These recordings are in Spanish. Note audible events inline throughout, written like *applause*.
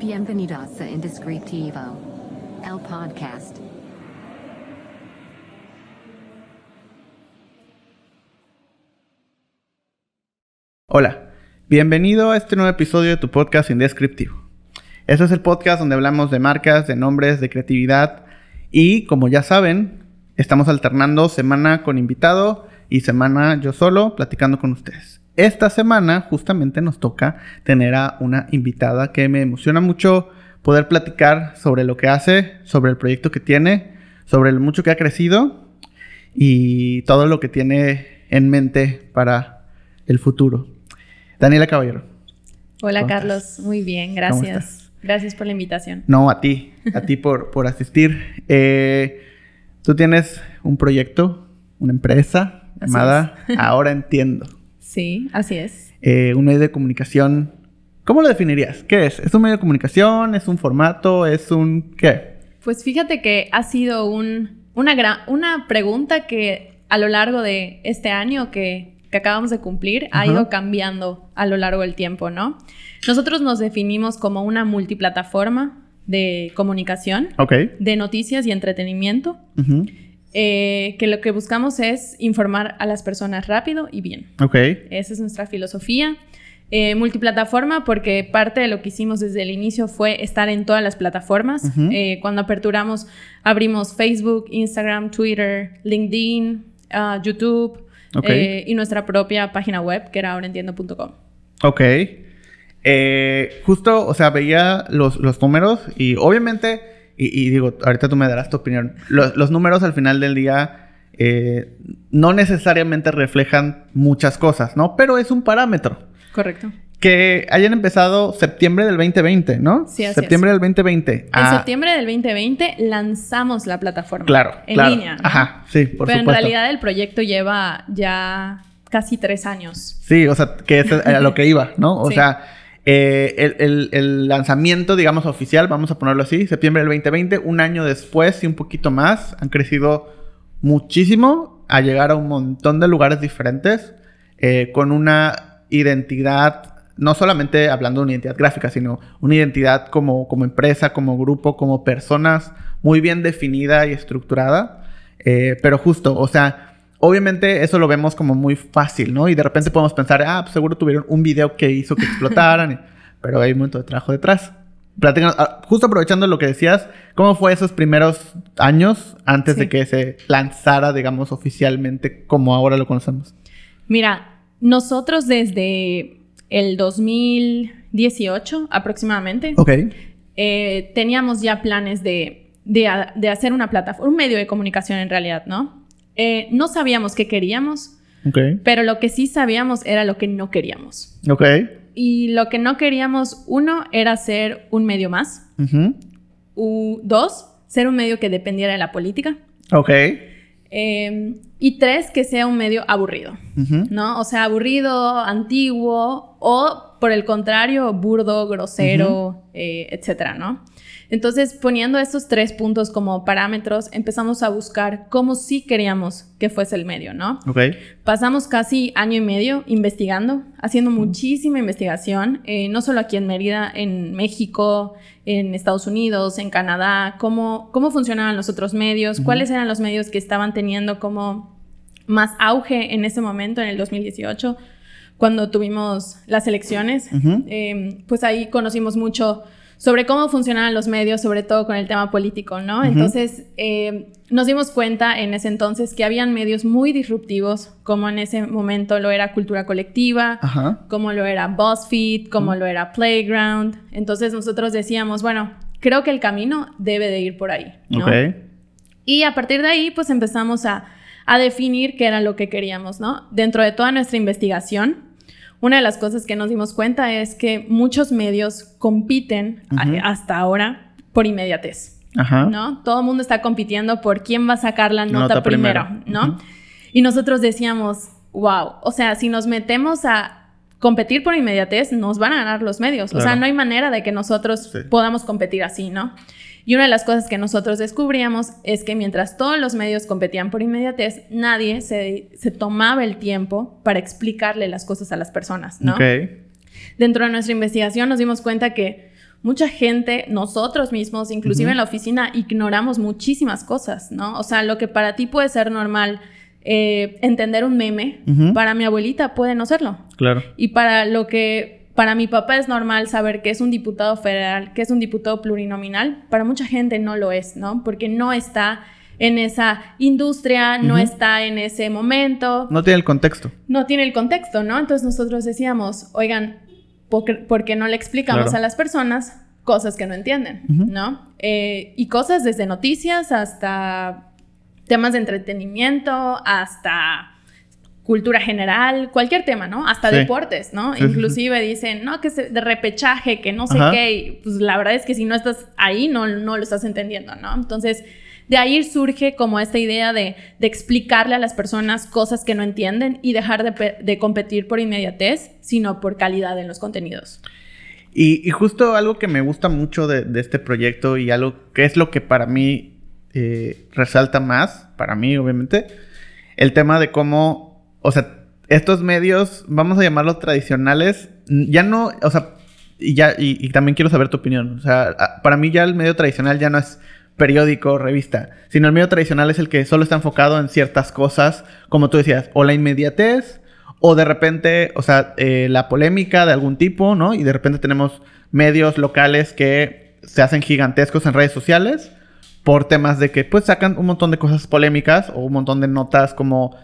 Bienvenidos a Indescriptivo, el podcast. Hola, bienvenido a este nuevo episodio de tu podcast Indescriptivo. Este es el podcast donde hablamos de marcas, de nombres, de creatividad y como ya saben, estamos alternando semana con invitado y semana yo solo platicando con ustedes. Esta semana justamente nos toca tener a una invitada que me emociona mucho poder platicar sobre lo que hace, sobre el proyecto que tiene, sobre lo mucho que ha crecido y todo lo que tiene en mente para el futuro. Daniela Caballero. Hola ¿Cómo Carlos, muy bien, ¿Cómo gracias. Gracias por la invitación. No, a ti, a ti por, por asistir. Eh, tú tienes un proyecto, una empresa Así llamada *laughs* Ahora Entiendo. Sí, así es. Eh, un medio de comunicación. ¿Cómo lo definirías? ¿Qué es? ¿Es un medio de comunicación? ¿Es un formato? ¿Es un qué? Pues fíjate que ha sido un, una, gran, una pregunta que a lo largo de este año que, que acabamos de cumplir ha ido cambiando a lo largo del tiempo, ¿no? Nosotros nos definimos como una multiplataforma de comunicación, de noticias y entretenimiento, Ujú. Eh, que lo que buscamos es informar a las personas rápido y bien. Ok. Esa es nuestra filosofía. Eh, multiplataforma porque parte de lo que hicimos desde el inicio fue estar en todas las plataformas. Eh, cuando aperturamos, abrimos Facebook, Instagram, Twitter, LinkedIn, ah, YouTube y nuestra propia página web que era ahoraentiendo.com. Ok. Justo, o sea, veía los, los números y obviamente, y, y digo, ahorita tú me darás tu opinión, los, los números al final del día eh, no necesariamente reflejan muchas cosas, ¿no? Pero es un parámetro. Correcto. Que hayan empezado septiembre del 2020, ¿no? Sí, así Septiembre del 2020. En Ah, septiembre del 2020 lanzamos la plataforma. Claro, En claro. línea. ¿no? Ajá, sí, por Pero en realidad el proyecto lleva ya casi tres años. Sí, o sea, que es a lo que iba, ¿no? O Sí. sea, eh, el, el- lanzamiento, digamos, oficial, vamos a ponerlo así, septiembre del 2020, un año después y un poquito más, han crecido muchísimo a llegar a un montón de lugares diferentes, eh, con una identidad, no solamente hablando de una identidad gráfica, sino una identidad como, como empresa, como grupo, como personas, muy bien definida y estructurada. Eh, pero justo, o sea, obviamente eso lo vemos como muy fácil, ¿no? Y de repente podemos pensar, ah, pues seguro tuvieron un video que hizo que explotaran, pero hay un montón de trabajo detrás. Platícanos, ah, justo aprovechando lo que decías, ¿cómo fue esos primeros años antes Sí. de que se lanzara, digamos, oficialmente como ahora lo conocemos? Mira, nosotros desde el 2018 aproximadamente Ok. eh, teníamos ya planes de, de de hacer una plataforma, un medio de comunicación en realidad, ¿no? Eh, no sabíamos qué queríamos, pero lo que sí sabíamos era lo que no queríamos. Ok. Y lo que no queríamos, uno, era ser un medio más. U- dos, ser un medio que dependiera de la política. Ok. Eh, y tres, que sea un medio aburrido. ¿no? O sea, aburrido, antiguo o, por el contrario, burdo, grosero, eh, etcétera, ¿no? Entonces, poniendo estos tres puntos como parámetros, empezamos a buscar cómo sí queríamos que fuese el medio, ¿no? Ok. Pasamos casi año y medio investigando, haciendo muchísima investigación, eh, no solo aquí en Mérida, en México, en Estados Unidos, en Canadá, cómo, cómo funcionaban los otros medios, cuáles eran los medios que estaban teniendo como más auge en ese momento, en el 2018, cuando tuvimos las elecciones. Eh, pues ahí conocimos mucho sobre cómo funcionaban los medios, sobre todo con el tema político, ¿no? Entonces, eh, nos dimos cuenta en ese entonces que habían medios muy disruptivos, como en ese momento lo era Cultura Colectiva, como lo era BuzzFeed, como lo era Playground. Entonces, nosotros decíamos, bueno, creo que el camino debe de ir por ahí, ¿no? Y a partir de ahí, pues empezamos a, a definir qué era lo que queríamos, ¿no? Dentro de toda nuestra investigación, una de las cosas que nos dimos cuenta es que muchos medios compiten a- Ujú. hasta ahora por inmediatez, Ajá. ¿no? Todo el mundo está compitiendo por quién va a sacar la nota, Nota primero, primero. ¿no? Y nosotros decíamos, wow, o sea, si nos metemos a competir por inmediatez, nos van a ganar los medios. O sea, no hay manera de que nosotros Sí. podamos competir así, ¿no? Y una de las cosas que nosotros descubríamos es que mientras todos los medios competían por inmediatez, nadie se, se tomaba el tiempo para explicarle las cosas a las personas, ¿no? Dentro de nuestra investigación nos dimos cuenta que mucha gente, nosotros mismos, inclusive en la oficina, ignoramos muchísimas cosas, ¿no? O sea, lo que para ti puede ser normal, eh, entender un meme, para mi abuelita puede no serlo. Claro. Y para lo que para mi papá es normal saber que es un diputado federal, que es un diputado plurinominal, para mucha gente no lo es, ¿no? Porque no está en esa industria, no está en ese momento. No tiene el contexto. No tiene el contexto, ¿no? Entonces nosotros decíamos, oigan, ¿por qué, no le explicamos a las personas cosas que no entienden, ¿no? Eh, y cosas desde noticias hasta temas de entretenimiento, hasta cultura general, cualquier tema, ¿no? Hasta deportes, ¿no? Inclusive dicen, no, que de repechaje, que no sé qué, pues la verdad es que si no estás ahí, no, no lo estás entendiendo, ¿no? Entonces, de ahí surge como esta idea de, explicarle a las personas cosas que no entienden y dejar de, competir por inmediatez, sino por calidad en los contenidos. Y, justo algo que me gusta mucho de, este proyecto y algo que es lo que para mí eh, resalta más, para mí obviamente, el tema de cómo, o sea, estos medios, vamos a llamarlos tradicionales, ya no, o sea, y, ya, y también quiero saber tu opinión, o sea, para mí ya el medio tradicional ya no es periódico, revista, sino el medio tradicional es el que solo está enfocado en ciertas cosas, como tú decías, o la inmediatez, o de repente, o sea, eh, la polémica de algún tipo, ¿no? Y de repente tenemos medios locales que se hacen gigantescos en redes sociales por temas de que pues sacan un montón de cosas polémicas o un montón de notas como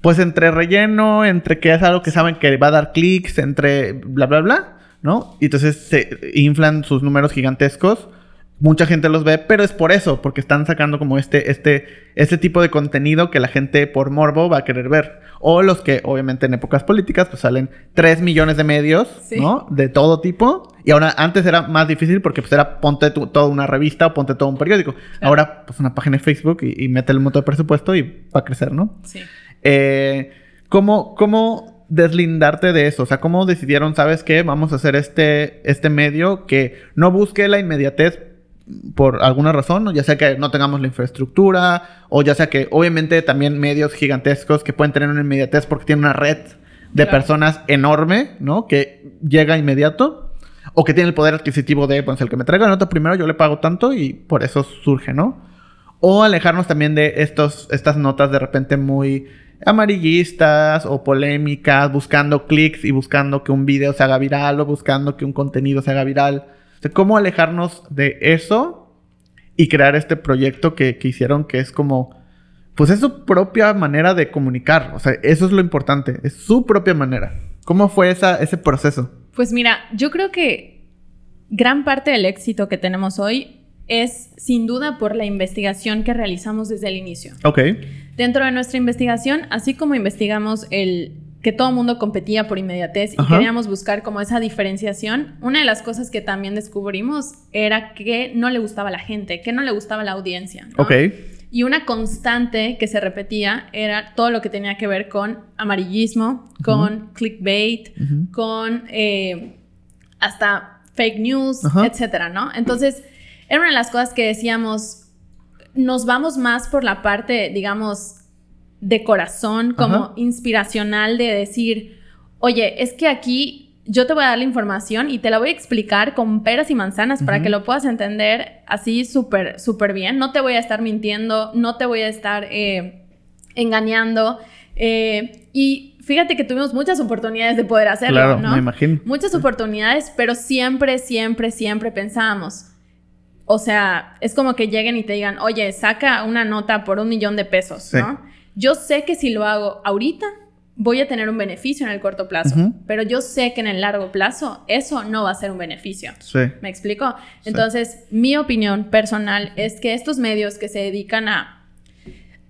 pues entre relleno, entre que es algo que saben que va a dar clics, entre bla bla bla, ¿no? Y entonces se inflan sus números gigantescos mucha gente los ve, pero es por eso, porque están sacando como este, este, este tipo de contenido que la gente por morbo va a querer ver. O los que, obviamente, en épocas políticas, pues salen 3 millones de medios, ¿no? De todo tipo. Y ahora, antes era más difícil porque pues era ponte toda una revista o ponte todo un periódico. Ahora, pues una página de Facebook y, y mete el monto de presupuesto y va a crecer, ¿no? Sí. Eh, ¿cómo, ¿Cómo deslindarte de eso? O sea, ¿cómo decidieron, sabes qué? Vamos a hacer este, este medio que no busque la inmediatez por alguna razón, ya sea que no tengamos la infraestructura, o ya sea que obviamente también medios gigantescos que pueden tener una inmediatez porque tienen una red de personas enorme, ¿no? Que llega inmediato, o que tiene el poder adquisitivo de, pues el que me traiga la nota primero yo le pago tanto y por eso surge, ¿no? O alejarnos también de estos, estas notas de repente muy amarillistas o polémicas, buscando clics y buscando que un video se haga viral o buscando que un contenido se haga viral cómo alejarnos de eso y crear este proyecto que, hicieron que es como, pues es su propia manera de comunicar. O sea, eso es lo importante, es su propia manera. ¿Cómo fue esa, ese proceso? Pues mira, yo creo que gran parte del éxito que tenemos hoy es sin duda por la investigación que realizamos desde el inicio. Ok. Dentro de nuestra investigación, así como investigamos el que todo el mundo competía por inmediatez y queríamos buscar como esa diferenciación, una de las cosas que también descubrimos era que no le gustaba a la gente, que no le gustaba a la audiencia. Ok. Y una constante que se repetía era todo lo que tenía que ver con amarillismo, con clickbait, con eh, hasta fake news, etcétera, ¿no? Entonces, era una de las cosas que decíamos, nos vamos más por la parte, digamos, de corazón, como inspiracional de decir, oye, es que aquí yo te voy a dar la información y te la voy a explicar con peras y manzanas para que lo puedas entender así súper, súper bien. No te voy a estar mintiendo, no te voy a estar eh, engañando. Eh, y fíjate que tuvimos muchas oportunidades de poder hacerlo, claro, ¿no? Me imagino. Muchas oportunidades, pero siempre, siempre, siempre pensábamos. O sea, es como que lleguen y te digan, oye, saca una nota por un millón de pesos, ¿no? Yo sé que si lo hago ahorita, voy a tener un beneficio en el corto plazo, pero yo sé que en el largo plazo eso no va a ser un beneficio. Sí. ¿Me explico? Entonces, mi opinión personal es que estos medios que se dedican a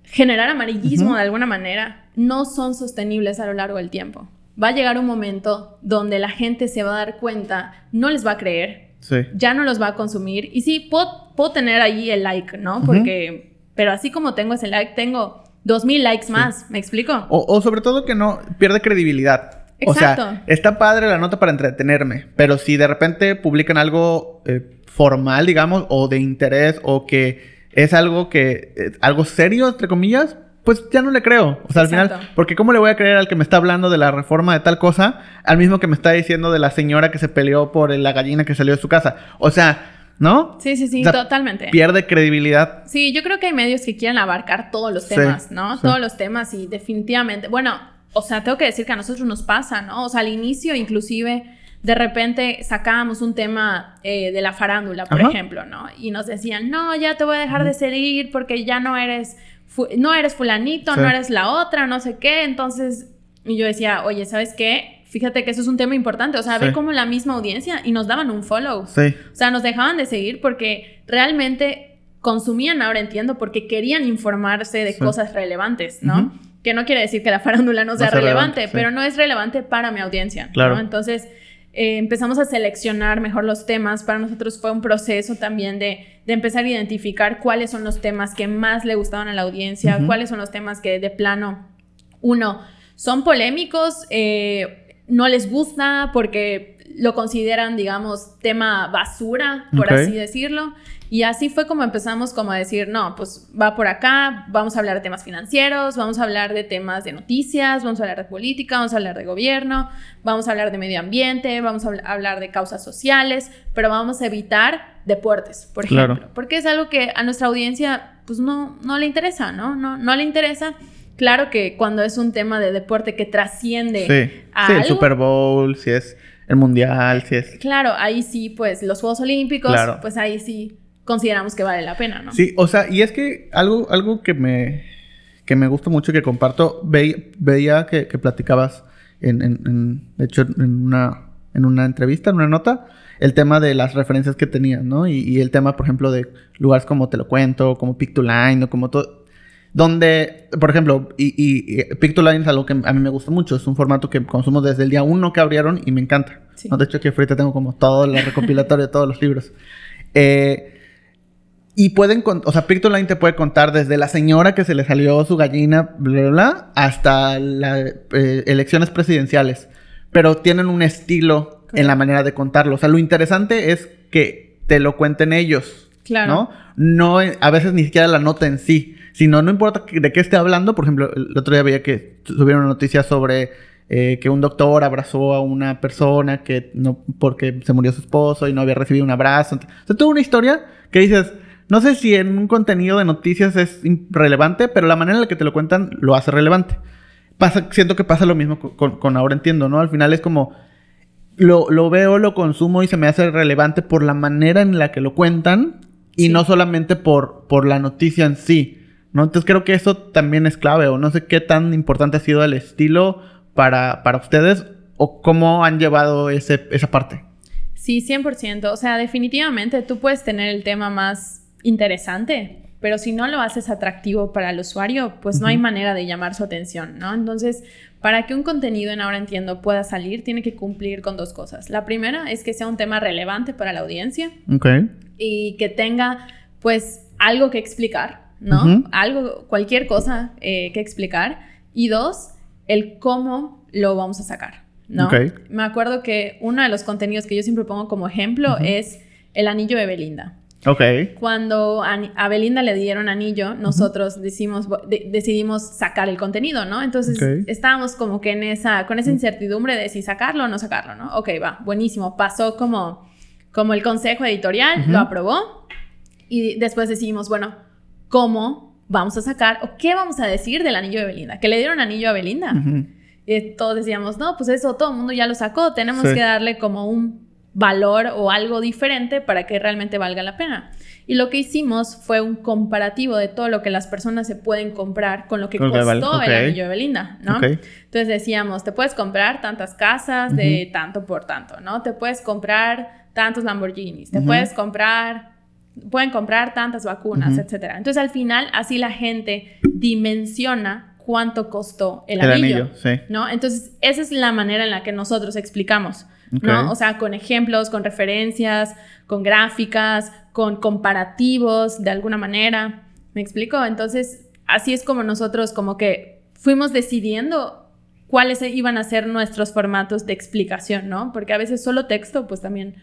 generar amarillismo de alguna manera no son sostenibles a lo largo del tiempo. Va a llegar un momento donde la gente se va a dar cuenta, no les va a creer, ya no los va a consumir. Y sí, puedo, puedo tener ahí el like, ¿no? Porque, pero así como tengo ese like, tengo dos mil likes más, ¿me explico? O, sobre todo que no pierde credibilidad. Exacto. O sea, está padre la nota para entretenerme, pero si de repente publican algo eh, formal, digamos, o de interés, o que es algo que, eh, algo serio, entre comillas, pues ya no le creo. O sea, al final, porque ¿cómo le voy a creer al que me está hablando de la reforma de tal cosa, al mismo que me está diciendo de la señora que se peleó por la gallina que salió de su casa? O sea, ¿no? Sí, sí, sí, O sea, totalmente. Pierde credibilidad. Sí, yo creo que hay medios que quieren abarcar todos los Sí, temas, ¿no? sí. Todos los temas y definitivamente, bueno, o sea, tengo que decir que a nosotros nos pasa, ¿no? O sea, al inicio inclusive de repente sacábamos un tema eh, de la farándula, por Ajá. ejemplo, ¿no? Y nos decían, no, ya te voy a dejar de seguir porque ya no eres, no eres fulanito, Sí. no eres la otra, no sé qué. Entonces, y yo decía, oye, ¿sabes qué? Fíjate que eso es un tema importante. O sea, Sí. ve como la misma audiencia y nos daban un follow. Sí. O sea, nos dejaban de seguir porque realmente consumían, ahora entiendo, porque querían informarse de cosas relevantes, ¿no? Que no quiere decir que la *laughs* farándula no sea sea relevante, pero no es relevante para mi audiencia, Claro. ¿no? Entonces, eh, empezamos a seleccionar mejor los temas. Para nosotros fue un proceso también de, de empezar a identificar cuáles son los temas que más le gustaban a la audiencia, cuáles son los temas que de plano, uno, son polémicos, eh, no les gusta porque lo consideran, digamos, tema basura, por Ok. así decirlo. Y así fue como empezamos como a decir, no, pues va por acá, vamos a hablar de temas financieros, vamos a hablar de temas de noticias, vamos a hablar de política, vamos a hablar de gobierno, vamos a hablar de medio ambiente, vamos a habl- hablar de causas sociales, pero vamos a evitar deportes, por Claro. ejemplo, porque es algo que a nuestra audiencia pues no, no le interesa, ¿no? No, no le interesa. Claro que cuando es un tema de deporte que trasciende Sí. a Sí, el algo, Super Bowl, si es el Mundial, si es... Claro, ahí sí, pues los Juegos Olímpicos, Claro. pues ahí sí consideramos que vale la pena, ¿no? Sí, o sea, y es que algo, algo que me, que me gusta mucho y que comparto, ve- veía que, que platicabas, en, en- en- de hecho, en una, en una entrevista, en una nota, el tema de las referencias que tenías, ¿no? Y, y el tema, por ejemplo, de lugares como Te lo cuento, como Pictoline, o como todo... Donde, por ejemplo, y, y, y Pictoline es algo que a mí me gusta mucho, es un formato que consumo desde el día uno que abrieron y me encanta. Sí. ¿no? De hecho, que ahorita tengo como todo el recopilatorio de todos los libros. Eh, y pueden, o sea, Pictoline te puede contar desde la señora que se le salió su gallina, bla, bla, bla, hasta las elecciones presidenciales. Pero tienen un estilo en la manera de contarlo. O sea, lo interesante es que te lo cuenten ellos. Claro. ¿No? No, eh, a veces ni siquiera la nota en sí. Sino, no importa de qué esté hablando. Por ejemplo, el otro día veía que subieron una noticia sobre eh, que un doctor abrazó a una persona que no, porque se murió su esposo y no había recibido un abrazo. O sea, toda una historia que dices, no sé si en un contenido de noticias es relevante, pero la manera en la que te lo cuentan lo hace relevante. Pasa, siento que pasa lo mismo con, con- con Ahora Entiendo, ¿no? Al final es como, lo, lo veo, lo consumo y se me hace relevante por la manera en la que lo cuentan y Sí. no solamente por, por la noticia en sí, ¿no? Entonces creo que eso también es clave, o no sé qué tan importante ha sido el estilo para, para ustedes o cómo han llevado ese, esa parte. Sí, 100%. O sea, definitivamente tú puedes tener el tema más interesante, pero si no lo haces atractivo para el usuario, pues no hay manera de llamar su atención, ¿no? Entonces, para que un contenido en Ahora Entiendo pueda salir, tiene que cumplir con dos cosas. La primera es que sea un tema relevante para la audiencia y que tenga, pues, algo que explicar, ¿no? Algo, cualquier cosa eh, que explicar. Y dos, el cómo lo vamos a sacar, ¿no? Ok. Me acuerdo que uno de los contenidos que yo siempre pongo como ejemplo es el anillo de Belinda. Ok. Cuando a, a Belinda le dieron anillo, nosotros decimos, de- decidimos sacar el contenido, ¿no? Entonces Ok. estábamos como que en esa, con esa incertidumbre de si sacarlo o no sacarlo, ¿no? Ok, va, buenísimo. Pasó como, como el consejo editorial, lo aprobó y después decidimos, bueno, ¿cómo vamos a sacar o qué vamos a decir del anillo de Belinda? Que le dieron anillo a Belinda. Y todos decíamos, no, pues eso todo el mundo ya lo sacó, tenemos Sí. que darle como un valor o algo diferente para que realmente valga la pena. Y lo que hicimos fue un comparativo de todo lo que las personas se pueden comprar con lo que costó ok. el anillo de Belinda, ¿no? Ok. Entonces decíamos, te puedes comprar tantas casas de tanto por tanto, ¿no? Te puedes comprar tantos Lamborghinis, te puedes comprar, pueden comprar tantas vacunas, Ujú. etcétera. Entonces al final así la gente dimensiona cuánto costó el, El anillo. anillo, sí. ¿no? Entonces, esa es la manera en la que nosotros explicamos. ¿no? O sea, con ejemplos, con referencias, con gráficas, con comparativos, de alguna manera. ¿Me explico? Entonces, así es como nosotros como que fuimos decidiendo cuáles iban a ser nuestros formatos de explicación, ¿no? Porque a veces solo texto, pues también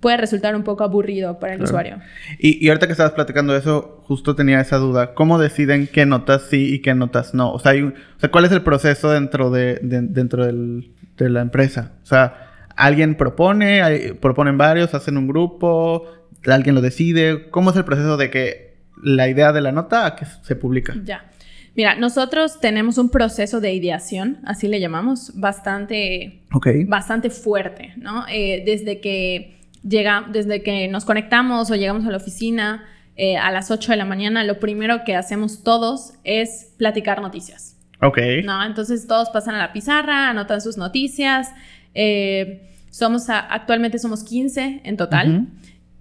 puede resultar un poco aburrido para el Claro. usuario. Y, y ahorita que estabas platicando eso, justo tenía esa duda. ¿Cómo deciden qué notas sí y qué notas no? O sea, hay un- o sea ¿cuál es el proceso dentro de, de- dentro del- de la empresa? O sea, ¿alguien propone? Hay- ¿Proponen varios? ¿Hacen un grupo? ¿Alguien lo decide? ¿Cómo es el proceso de que la idea de la nota a que se publica? Ya. Mira, nosotros tenemos un proceso de ideación, así le llamamos, bastante bastante fuerte, ¿no? Eh, desde que llega, desde que nos conectamos o llegamos a la oficina eh, a las 8 de la mañana, lo primero que hacemos todos es platicar noticias, Ok. ¿no? Entonces todos pasan a la pizarra, anotan sus noticias. eh, somos a- actualmente somos 15 en total. Ujú.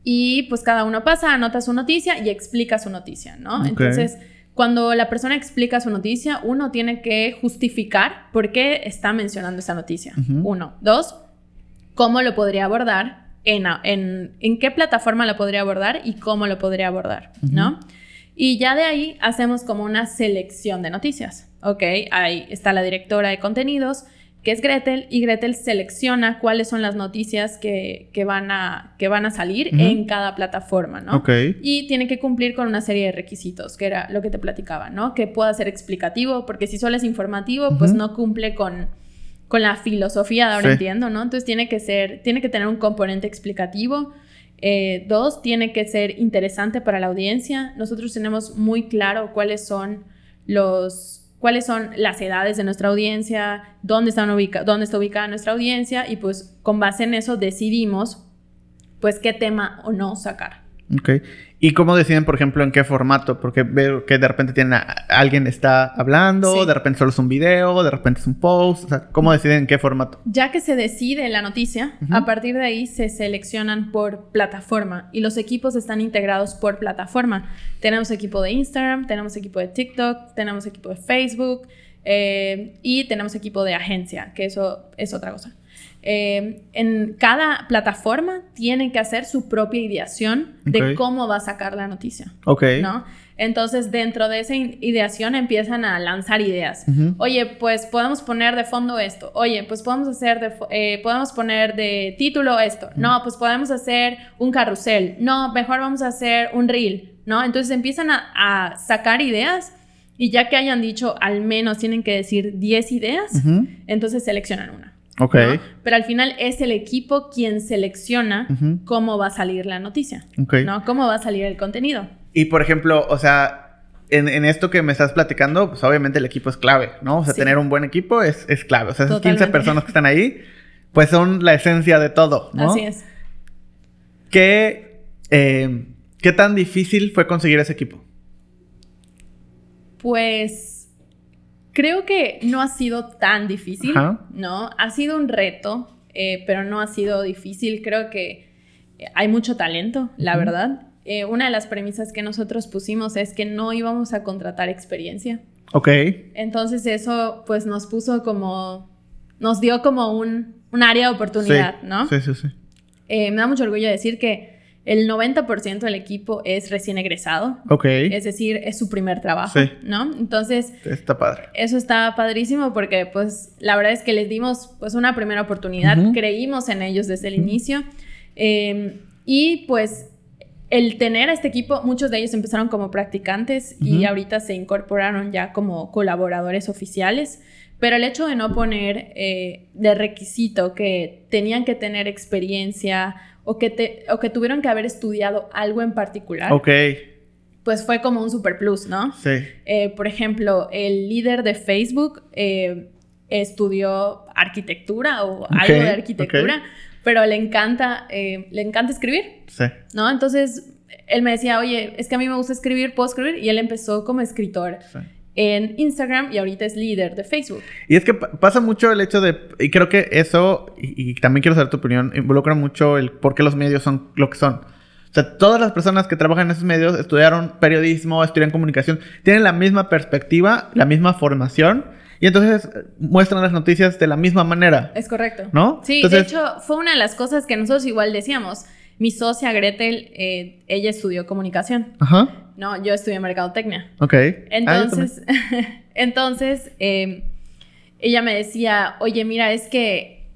Y pues cada uno pasa, anota su noticia y explica su noticia, ¿no? Ok. Entonces, cuando la persona explica su noticia, uno tiene que justificar por qué está mencionando esa noticia. Ujú. Uno. Dos, cómo lo podría abordar, en, en, en qué plataforma lo podría abordar y cómo lo podría abordar, ¿no? Y ya de ahí hacemos como una selección de noticias, ¿ok? Ahí está la directora de contenidos, que es Gretel, y Gretel selecciona cuáles son las noticias que, que van, a, que van a salir en cada plataforma, ¿no? Ok. Y tiene que cumplir con una serie de requisitos, que era lo que te platicaba, ¿no? Que pueda ser explicativo, porque si solo es informativo, pues no cumple con, con la filosofía de ahora Sí. entiendo, ¿no? Entonces tiene que ser, tiene que tener un componente explicativo. Eh, dos, tiene que ser interesante para la audiencia. Nosotros tenemos muy claro cuáles son los cuáles son las edades de nuestra audiencia, dónde, están ubica dónde está ubicada nuestra audiencia y pues con base en eso decidimos pues qué tema o no sacar. Ok. ¿Y cómo deciden, por ejemplo, en qué formato? Porque veo que de repente tienen a- alguien está hablando, Sí. de repente solo es un video, de repente es un post. O sea, ¿cómo deciden en qué formato? Ya que se decide la noticia, a partir de ahí se seleccionan por plataforma y los equipos están integrados por plataforma. Tenemos equipo de Instagram, tenemos equipo de TikTok, tenemos equipo de Facebook eh, y tenemos equipo de agencia, que eso es otra cosa. Eh, en cada plataforma tiene que hacer su propia ideación de cómo va a sacar la noticia. Ok. ¿no? Entonces, dentro de esa ideación empiezan a lanzar ideas. Oye, pues podemos poner de fondo esto. Oye, pues podemos hacer de, eh, podemos poner de título esto. No, pues podemos hacer un carrusel. No, mejor vamos a hacer un reel, ¿no? Entonces empiezan a, a sacar ideas y ya que hayan dicho al menos tienen que decir 10 ideas, entonces seleccionan una. Ok. ¿no? Pero al final es el equipo quien selecciona cómo va a salir la noticia, Ok. ¿no? Cómo va a salir el contenido. Y por ejemplo, o sea, en, en esto que me estás platicando, pues obviamente el equipo es clave, ¿no? O sea, Sí. tener un buen equipo es, es clave. O sea, esas 15 Totalmente. personas que están ahí, pues son la esencia de todo, ¿no? Así es. ¿Qué, eh, ¿Qué tan difícil fue conseguir ese equipo? Pues creo que no ha sido tan difícil, Ajá. ¿no? Ha sido un reto, eh, pero no ha sido difícil. Creo que eh, hay mucho talento, la verdad. Eh, una de las premisas que nosotros pusimos es que no íbamos a contratar experiencia. Ok. Entonces eso pues nos puso como, nos dio como un, un área de oportunidad, sí. ¿no? Sí, sí, sí. Eh, me da mucho orgullo decir que el 90% del equipo es recién egresado. Ok. Es decir, es su primer trabajo, Sí. ¿no? Entonces, Está padre. eso está padrísimo porque, pues, la verdad es que les dimos, pues, una primera oportunidad. Creímos en ellos desde el inicio. Eh, y, pues, el tener a este equipo, muchos de ellos empezaron como practicantes y Ujú. ahorita se incorporaron ya como colaboradores oficiales. Pero el hecho de no poner eh, de requisito que tenían que tener experiencia o que, te- o que tuvieron que haber estudiado algo en particular, Ok. pues fue como un super plus, ¿no? Sí. Eh, por ejemplo, el líder de Facebook eh, estudió arquitectura o Ok, algo de arquitectura, pero le encanta, eh, le encanta escribir, Sí. ¿no? Entonces, él me decía, oye, es que a mí me gusta escribir, puedo escribir, y él empezó como escritor sí. En Instagram y ahorita es líder de Facebook. Y es que pa- pasa mucho el hecho de, y creo que eso, y, y también quiero saber tu opinión, involucra mucho el por qué los medios son lo que son. O sea, todas las personas que trabajan en esos medios estudiaron periodismo, estudian comunicación, tienen la misma perspectiva, la misma formación, y entonces eh, muestran las noticias de la misma manera. Es correcto. ¿No? Sí, Entonces- de hecho, fue una de las cosas que nosotros igual decíamos. Mi socia Gretel, eh, ella estudió comunicación. Ajá. No, yo estudié mercadotecnia. Ok. Ah. Entonces, *laughs* entonces eh, ella me decía, oye, mira, es que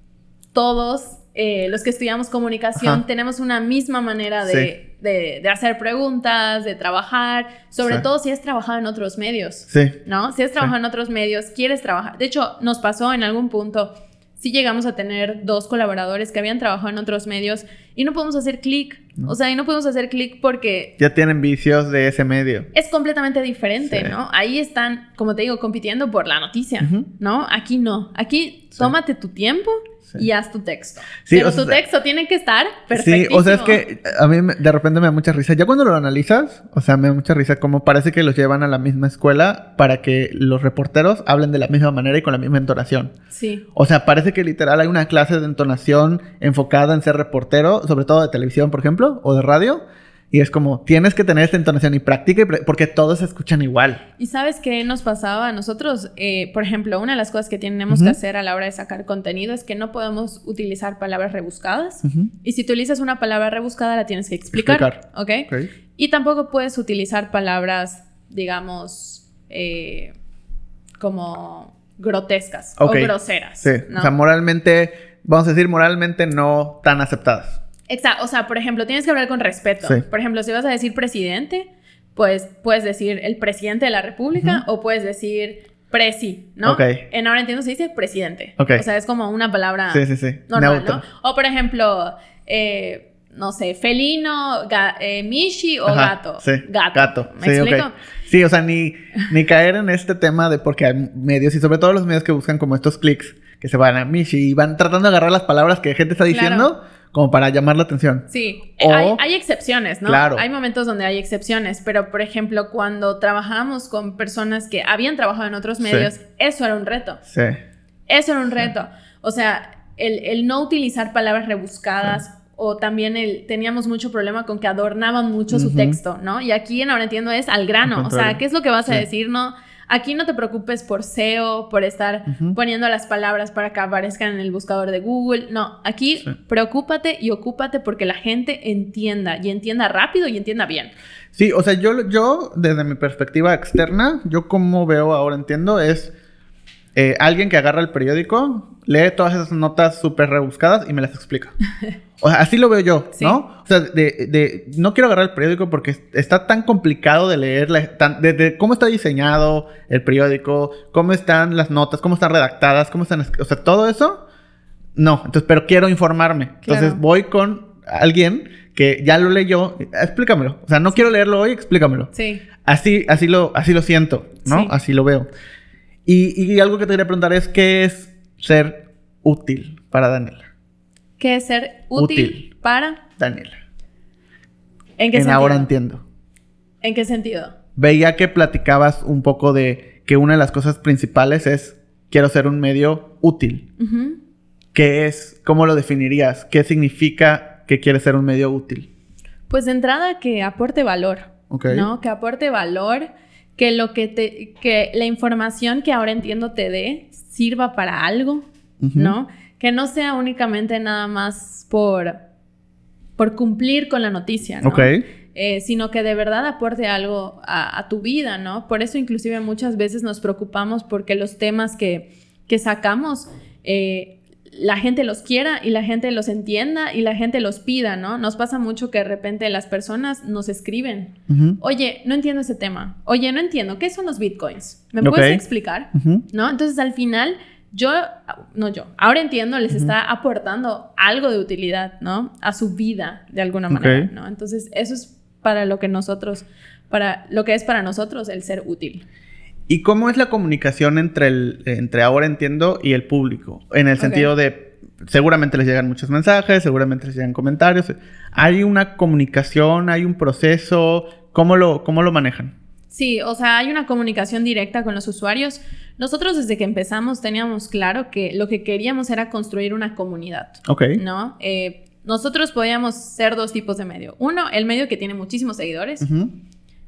todos eh, los que estudiamos comunicación Ajá. tenemos una misma manera de, de- de hacer preguntas, de trabajar, sobre Sí. todo si has trabajado en otros medios. Sí. ¿no? Si has trabajado en otros medios, quieres trabajar. De hecho, nos pasó en algún punto, sí llegamos a tener dos colaboradores que habían trabajado en otros medios y no podemos hacer clic. O sea, y no podemos hacer clic porque Ya tienen vicios de ese medio. es completamente diferente, Sí. ¿no? Ahí están, como te digo, compitiendo por la noticia. ¿no? Aquí no. Aquí Sí. tómate tu tiempo Sí. y haz tu texto. Sí, Pero o sea, tu texto tiene que estar Sí, perfecto. o sea, es que a mí me- de repente me da mucha risa. Ya cuando lo analizas, o sea, me da mucha risa como parece que los llevan a la misma escuela para que los reporteros hablen de la misma manera y con la misma entonación. Sí. O sea, parece que literal hay una clase de entonación enfocada en ser reportero, sobre todo de televisión, por ejemplo, o de radio. Y es como, tienes que tener esta entonación y práctica y porque todos se escuchan igual. ¿Y sabes qué nos pasaba a nosotros? Eh, por ejemplo, una de las cosas que tenemos que hacer a la hora de sacar contenido es que no podemos utilizar palabras rebuscadas. Y si utilizas una palabra rebuscada, la tienes que explicar. Explicar. ¿Ok? Ok. Y tampoco puedes utilizar palabras, digamos, eh, como grotescas o groseras. Sí, ¿no? o sea, moralmente, vamos a decir, moralmente no tan aceptadas. Exacto, o sea, por ejemplo, tienes que hablar con respeto. Sí. Por ejemplo, si vas a decir presidente, pues puedes decir el presidente de la república o puedes decir presi, ¿no? Ok. En ahora entiendo se dice presidente. Ok. O sea, es como una palabra Sí, sí, sí. normal. ¿no? O por ejemplo, eh, no sé, felino, ga- eh, mishi o Ajá, gato. Sí, Gato. ¿Me sí, explico? Sí, o sea, ni, ni caer en este tema de porque hay medios y sobre todo los medios que buscan como estos clics que se van a Mishi y van tratando de agarrar las palabras que la gente está diciendo como para llamar la atención. Sí, O- hay, hay excepciones, ¿no? Claro. Hay momentos donde hay excepciones, pero por ejemplo, cuando trabajamos con personas que habían trabajado en otros Sí. medios, eso era un reto. Sí. Eso era un reto. O sea, el, el no utilizar palabras rebuscadas o también el, teníamos mucho problema con que adornaban mucho su texto, ¿no? Y aquí en Ahora Entiendo es al grano. Al O sea. ¿qué es lo que vas a decir? No, aquí no te preocupes por SEO, por estar poniendo las palabras para que aparezcan en el buscador de Google. No, aquí Sí. preocúpate y ocúpate porque la gente entienda y entienda rápido y entienda bien. Sí, o sea, yo, yo desde mi perspectiva externa, yo como veo ahora entiendo es eh, alguien que agarra el periódico, lee todas esas notas súper rebuscadas y me las explica. *laughs* O sea, así lo veo yo, Sí. ¿no? O sea, de, de- no quiero agarrar el periódico porque está tan complicado de leer, tan- de, cómo está diseñado el periódico, cómo están las notas, cómo están redactadas, cómo están, es- o sea, todo eso. No, entonces, pero quiero informarme. Entonces voy con alguien que ya lo leyó, explícamelo. O sea, no quiero leerlo hoy, explícamelo. Sí. Así, así lo, así lo siento, ¿no? Sí. Así lo veo. Y, y algo que te quería preguntar es qué es ser útil para Daniela. ¿Qué es ser útil, Útil. para? Daniela. ¿En qué En sentido? ahora entiendo. ¿En qué sentido? Veía que platicabas un poco de que una de las cosas principales es quiero ser un medio útil. ¿Qué es? ¿Cómo lo definirías? ¿Qué significa que quieres ser un medio útil? Pues de entrada que aporte valor. ¿no? Que aporte valor, que lo que te, que la información que ahora entiendo te dé sirva para algo. ¿no? Que no sea únicamente nada más por, por cumplir con la noticia, ¿no? Ok. Eh, sino que de verdad aporte algo a, a tu vida, ¿no? Por eso inclusive muchas veces nos preocupamos porque los temas que, que sacamos, eh, la gente los quiera y la gente los entienda y la gente los pida, ¿no? Nos pasa mucho que de repente las personas nos escriben, oye, no entiendo ese tema, oye, no entiendo, ¿qué son los bitcoins? ¿Me Ok. puedes explicar? ¿no? Entonces al final yo, no yo, ahora entiendo, les está aportando algo de utilidad, ¿no? A su vida de alguna manera. ¿no? Entonces eso es para lo que nosotros, para lo que es para nosotros el ser útil. ¿Y cómo es la comunicación entre el entre ahora entiendo y el público? En el sentido de seguramente les llegan muchos mensajes, seguramente les llegan comentarios. ¿Hay una comunicación, hay un proceso? ¿Cómo lo, cómo lo manejan? Sí, o sea, hay una comunicación directa con los usuarios. Nosotros desde que empezamos teníamos claro que lo que queríamos era construir una comunidad. Ok. ¿no? Eh, nosotros podíamos ser dos tipos de medio. Uno, el medio que tiene muchísimos seguidores.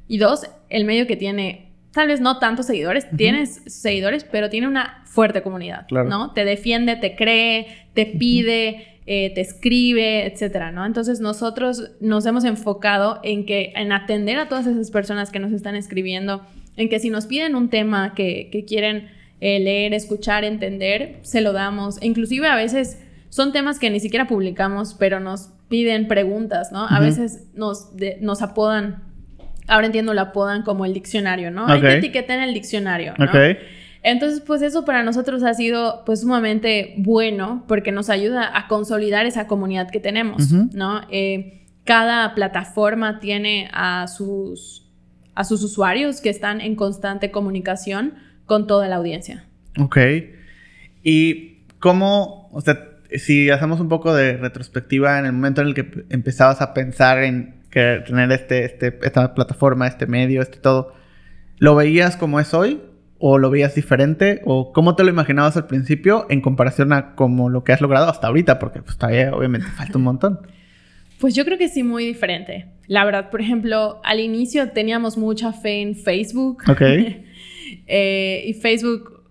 Y dos, el medio que tiene, tal vez no tantos seguidores, tienes seguidores, pero tiene una fuerte comunidad, Claro. ¿no? Te defiende, te cree, te pide, eh, te escribe, etcétera, ¿no? Entonces nosotros nos hemos enfocado en que, en atender a todas esas personas que nos están escribiendo, en que si nos piden un tema que, que quieren eh, leer, escuchar, entender, se lo damos. E inclusive a veces son temas que ni siquiera publicamos, pero nos piden preguntas, ¿no? A veces nos, de- nos apodan, ahora entiendo, lo apodan como el diccionario, ¿no? Hay que etiquetar en el diccionario, ¿no? Ok. Entonces, pues eso para nosotros ha sido pues sumamente bueno porque nos ayuda a consolidar esa comunidad que tenemos. ¿no? Eh, cada plataforma tiene a sus, a sus usuarios que están en constante comunicación con toda la audiencia. Ok. ¿Y cómo, o sea, si hacemos un poco de retrospectiva en el momento en el que empezabas a pensar en que tener este, este, esta plataforma, este medio, este todo, ¿lo veías como es hoy? ¿O lo veías diferente? ¿O cómo te lo imaginabas al principio en comparación a como lo que has logrado hasta ahorita? Porque pues todavía obviamente falta un montón. Pues yo creo que sí, muy diferente. La verdad, por ejemplo, al inicio teníamos mucha fe en Facebook. Ok. *laughs* Eh, y Facebook,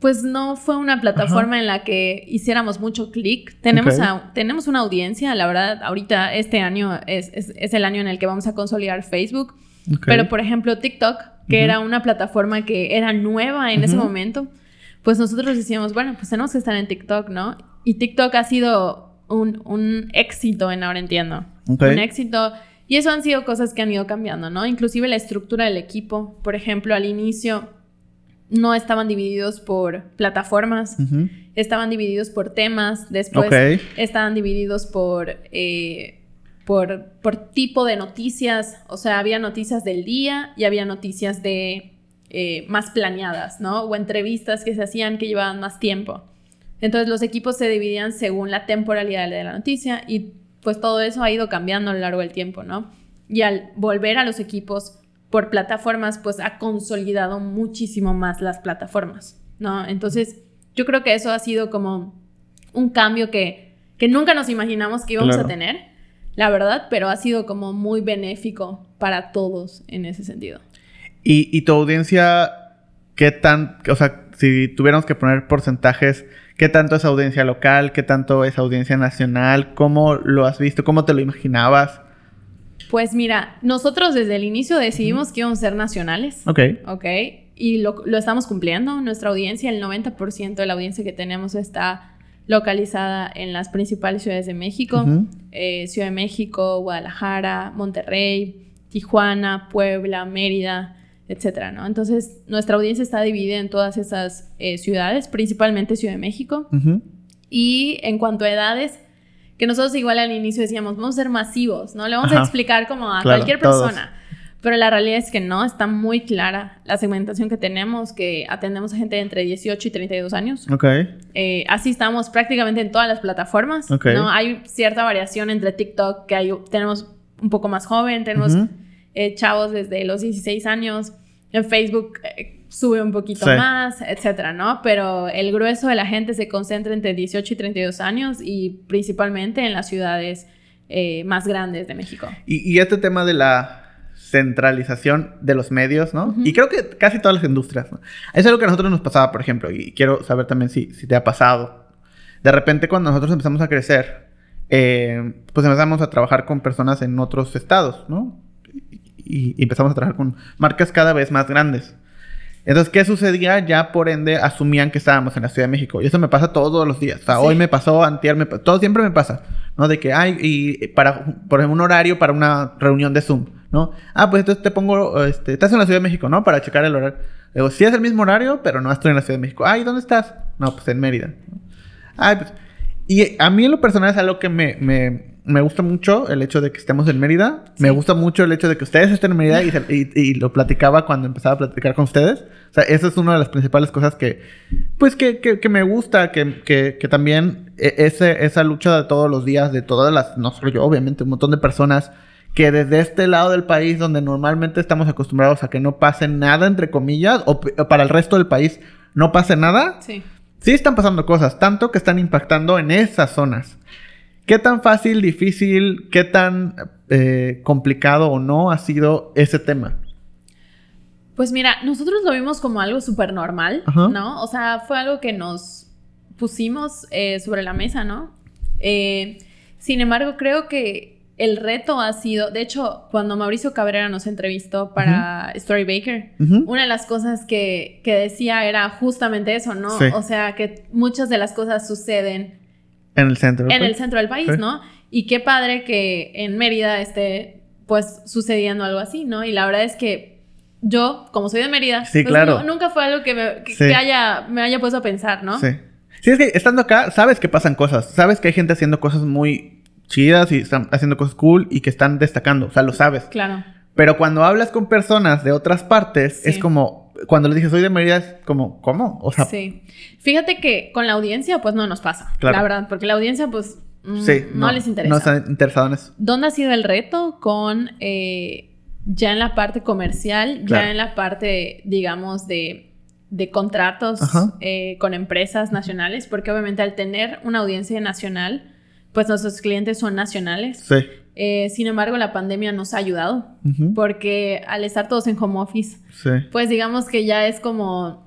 pues no fue una plataforma en la que hiciéramos mucho clic. Tenemos, a- tenemos una audiencia, la verdad, ahorita este año es, es- es el año en el que vamos a consolidar Facebook. Ok. Pero, por ejemplo, TikTok, que era una plataforma que era nueva en ese momento, pues nosotros decíamos, bueno, pues tenemos que estar en TikTok, ¿no? Y TikTok ha sido un, un éxito en Ahora Entiendo. Un éxito. Y eso han sido cosas que han ido cambiando, ¿no? Inclusive la estructura del equipo. Por ejemplo, al inicio no estaban divididos por plataformas, estaban divididos por temas, después estaban divididos por, eh, por, por tipo de noticias, o sea, había noticias del día y había noticias de eh, más planeadas, ¿no? O entrevistas que se hacían que llevaban más tiempo. Entonces los equipos se dividían según la temporalidad de la noticia y pues todo eso ha ido cambiando a lo largo del tiempo, ¿no? Y al volver a los equipos por plataformas, pues ha consolidado muchísimo más las plataformas, ¿no? Entonces yo creo que eso ha sido como un cambio que, que nunca nos imaginamos que íbamos Claro. a tener, la verdad, pero ha sido como muy benéfico para todos en ese sentido. ¿Y, y tu audiencia, qué tan, o sea, si tuviéramos que poner porcentajes, qué tanto es audiencia local, qué tanto es audiencia nacional, cómo lo has visto, cómo te lo imaginabas? Pues mira, nosotros desde el inicio decidimos que íbamos a ser nacionales. Ok. Ok, y lo, lo estamos cumpliendo. Nuestra audiencia, el 90% de la audiencia que tenemos está localizada en las principales ciudades de México. Eh, Ciudad de México, Guadalajara, Monterrey, Tijuana, Puebla, Mérida, etcétera, ¿no? Entonces, nuestra audiencia está dividida en todas esas eh, ciudades, principalmente Ciudad de México. Y en cuanto a edades, que nosotros igual al inicio decíamos, vamos a ser masivos, ¿no? Le vamos Ajá. a explicar como a Claro, cualquier todos. persona. Pero la realidad es que no, está muy clara la segmentación que tenemos, que atendemos a gente de entre 18 y 32 años. Ok. Eh, así estamos prácticamente en todas las plataformas. Ok. ¿no? Hay cierta variación entre TikTok, que hay, tenemos un poco más joven, tenemos eh, chavos desde los 16 años. En Facebook eh, sube un poquito Sí. más, etcétera, ¿no? Pero el grueso de la gente se concentra entre 18 y 32 años y principalmente en las ciudades eh, más grandes de México. Y, y este tema de la centralización de los medios, ¿no? Y creo que casi todas las industrias, ¿no? Es algo que a nosotros nos pasaba, por ejemplo, y quiero saber también si, si te ha pasado. De repente, cuando nosotros empezamos a crecer, eh, pues empezamos a trabajar con personas en otros estados, ¿no? Y, y empezamos a trabajar con marcas cada vez más grandes. Entonces, ¿qué sucedía? Ya por ende asumían que estábamos en la Ciudad de México. Y eso me pasa todos los días. O sea, Sí. hoy me pasó, antier me pasó. Todo siempre me pasa. ¿No? De que, ay, y para, por ejemplo, un horario para una reunión de Zoom, ¿no? Ah, pues entonces te pongo, este, estás en la Ciudad de México, ¿no? Para checar el horario. Digo, sí es el mismo horario, pero no estoy en la Ciudad de México. Ay, ¿dónde estás? No, pues en Mérida. Ay, pues... Y a mí en lo personal es algo que me, me, me gusta mucho el hecho de que estemos en Mérida. Me gusta mucho el hecho de que ustedes estén en Mérida y, se- y- y lo platicaba cuando empezaba a platicar con ustedes. O sea, esa es una de las principales cosas que, pues, que, que, que me gusta, que, que, que también e- ese, esa lucha de todos los días, de todas las, no solo yo, obviamente, un montón de personas que desde este lado del país, donde normalmente estamos acostumbrados a que no pase nada, entre comillas, o, o para el resto del país no pase nada, Sí. sí están pasando cosas, tanto que están impactando en esas zonas. ¿Qué tan fácil, difícil, qué tan eh, complicado o no ha sido ese tema? Pues mira, nosotros lo vimos como algo súper normal, Ajá. ¿no? O sea, fue algo que nos pusimos eh, sobre la mesa, ¿no? Eh, sin embargo, creo que el reto ha sido, de hecho, cuando Mauricio Cabrera nos entrevistó para Story Baker, una de las cosas que, que decía era justamente eso, ¿no? Sí. O sea, que muchas de las cosas suceden En el centro. en pues. el centro del país, Sí. ¿no? Y qué padre que en Mérida esté, pues, sucediendo algo así, ¿no? Y la verdad es que yo, como soy de Mérida, Sí, pues, claro. nu- nunca fue algo que, me, que, Sí. que haya, me haya puesto a pensar, ¿no? Sí. Sí, es que estando acá, sabes que pasan cosas. Sabes que hay gente haciendo cosas muy chidas y están haciendo cosas cool y que están destacando. O sea, lo sabes. Claro. Pero cuando hablas con personas de otras partes, Sí. es como. Cuando les dije soy de Mérida, es como, ¿cómo? O sea, sí. Fíjate que con la audiencia, pues, no nos pasa, Claro. la verdad, porque la audiencia, pues, mm, sí, no, les interesa. No están interesados en eso. ¿Dónde ha sido el reto con eh, ya en la parte comercial, Claro. ya en la parte, digamos, de, de contratos eh, con empresas nacionales? Porque obviamente al tener una audiencia nacional, pues nuestros clientes son nacionales. Sí. Eh, sin embargo, la pandemia nos ha ayudado porque al estar todos en home office, Sí. pues digamos que ya es como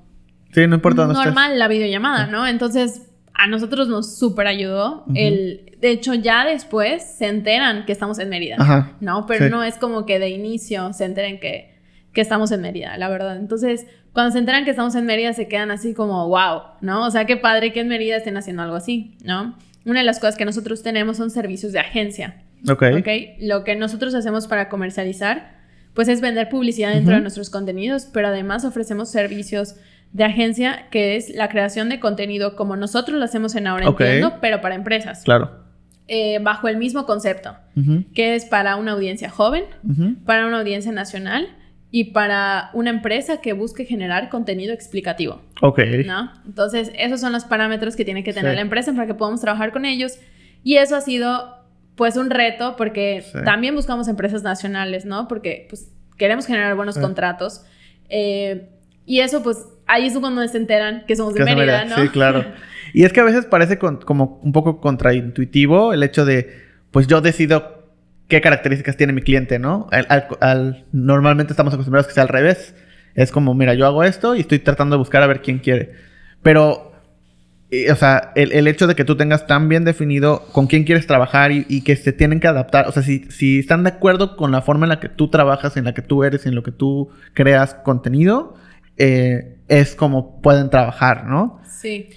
Sí, no importa estés. normal la videollamada, ¿no? Entonces, a nosotros nos súper ayudó. El, de hecho, ya después se enteran que estamos en Mérida, Ajá. ¿no? Pero Sí. no es como que de inicio se enteren que, que estamos en Mérida, la verdad. Entonces, cuando se enteran que estamos en Mérida, se quedan así como, wow, ¿no? O sea, qué padre que en Mérida estén haciendo algo así, ¿no? Una de las cosas que nosotros tenemos son servicios de agencia. Ok. ¿ok? Lo que nosotros hacemos para comercializar, pues es vender publicidad dentro de nuestros contenidos, pero además ofrecemos servicios de agencia, que es la creación de contenido como nosotros lo hacemos en Ahora Ok. Entiendo, pero para empresas, Claro. eh, bajo el mismo concepto, que es para una audiencia joven, para una audiencia nacional y para una empresa que busque generar contenido explicativo. Ok. ¿no? Entonces, esos son los parámetros que tiene que tener Sí. la empresa para que podamos trabajar con ellos. Y eso ha sido, pues, un reto porque Sí. también buscamos empresas nacionales, ¿no? Porque, pues, queremos generar buenos Sí. contratos. Eh, y eso, pues, ahí es cuando se enteran que somos de Mérida, Mérida, ¿no? Sí, claro. *laughs* Y es que a veces parece con- como un poco contraintuitivo el hecho de, pues yo decido qué características tiene mi cliente, ¿no? Al- al- al- normalmente estamos acostumbrados que sea al revés. Es como, mira, yo hago esto y estoy tratando de buscar a ver quién quiere. Pero, o sea, el, el hecho de que tú tengas tan bien definido con quién quieres trabajar y, y que se tienen que adaptar, o sea, si, si están de acuerdo con la forma en la que tú trabajas, en la que tú eres, en lo que tú creas contenido, eh, es como pueden trabajar, ¿no? Sí.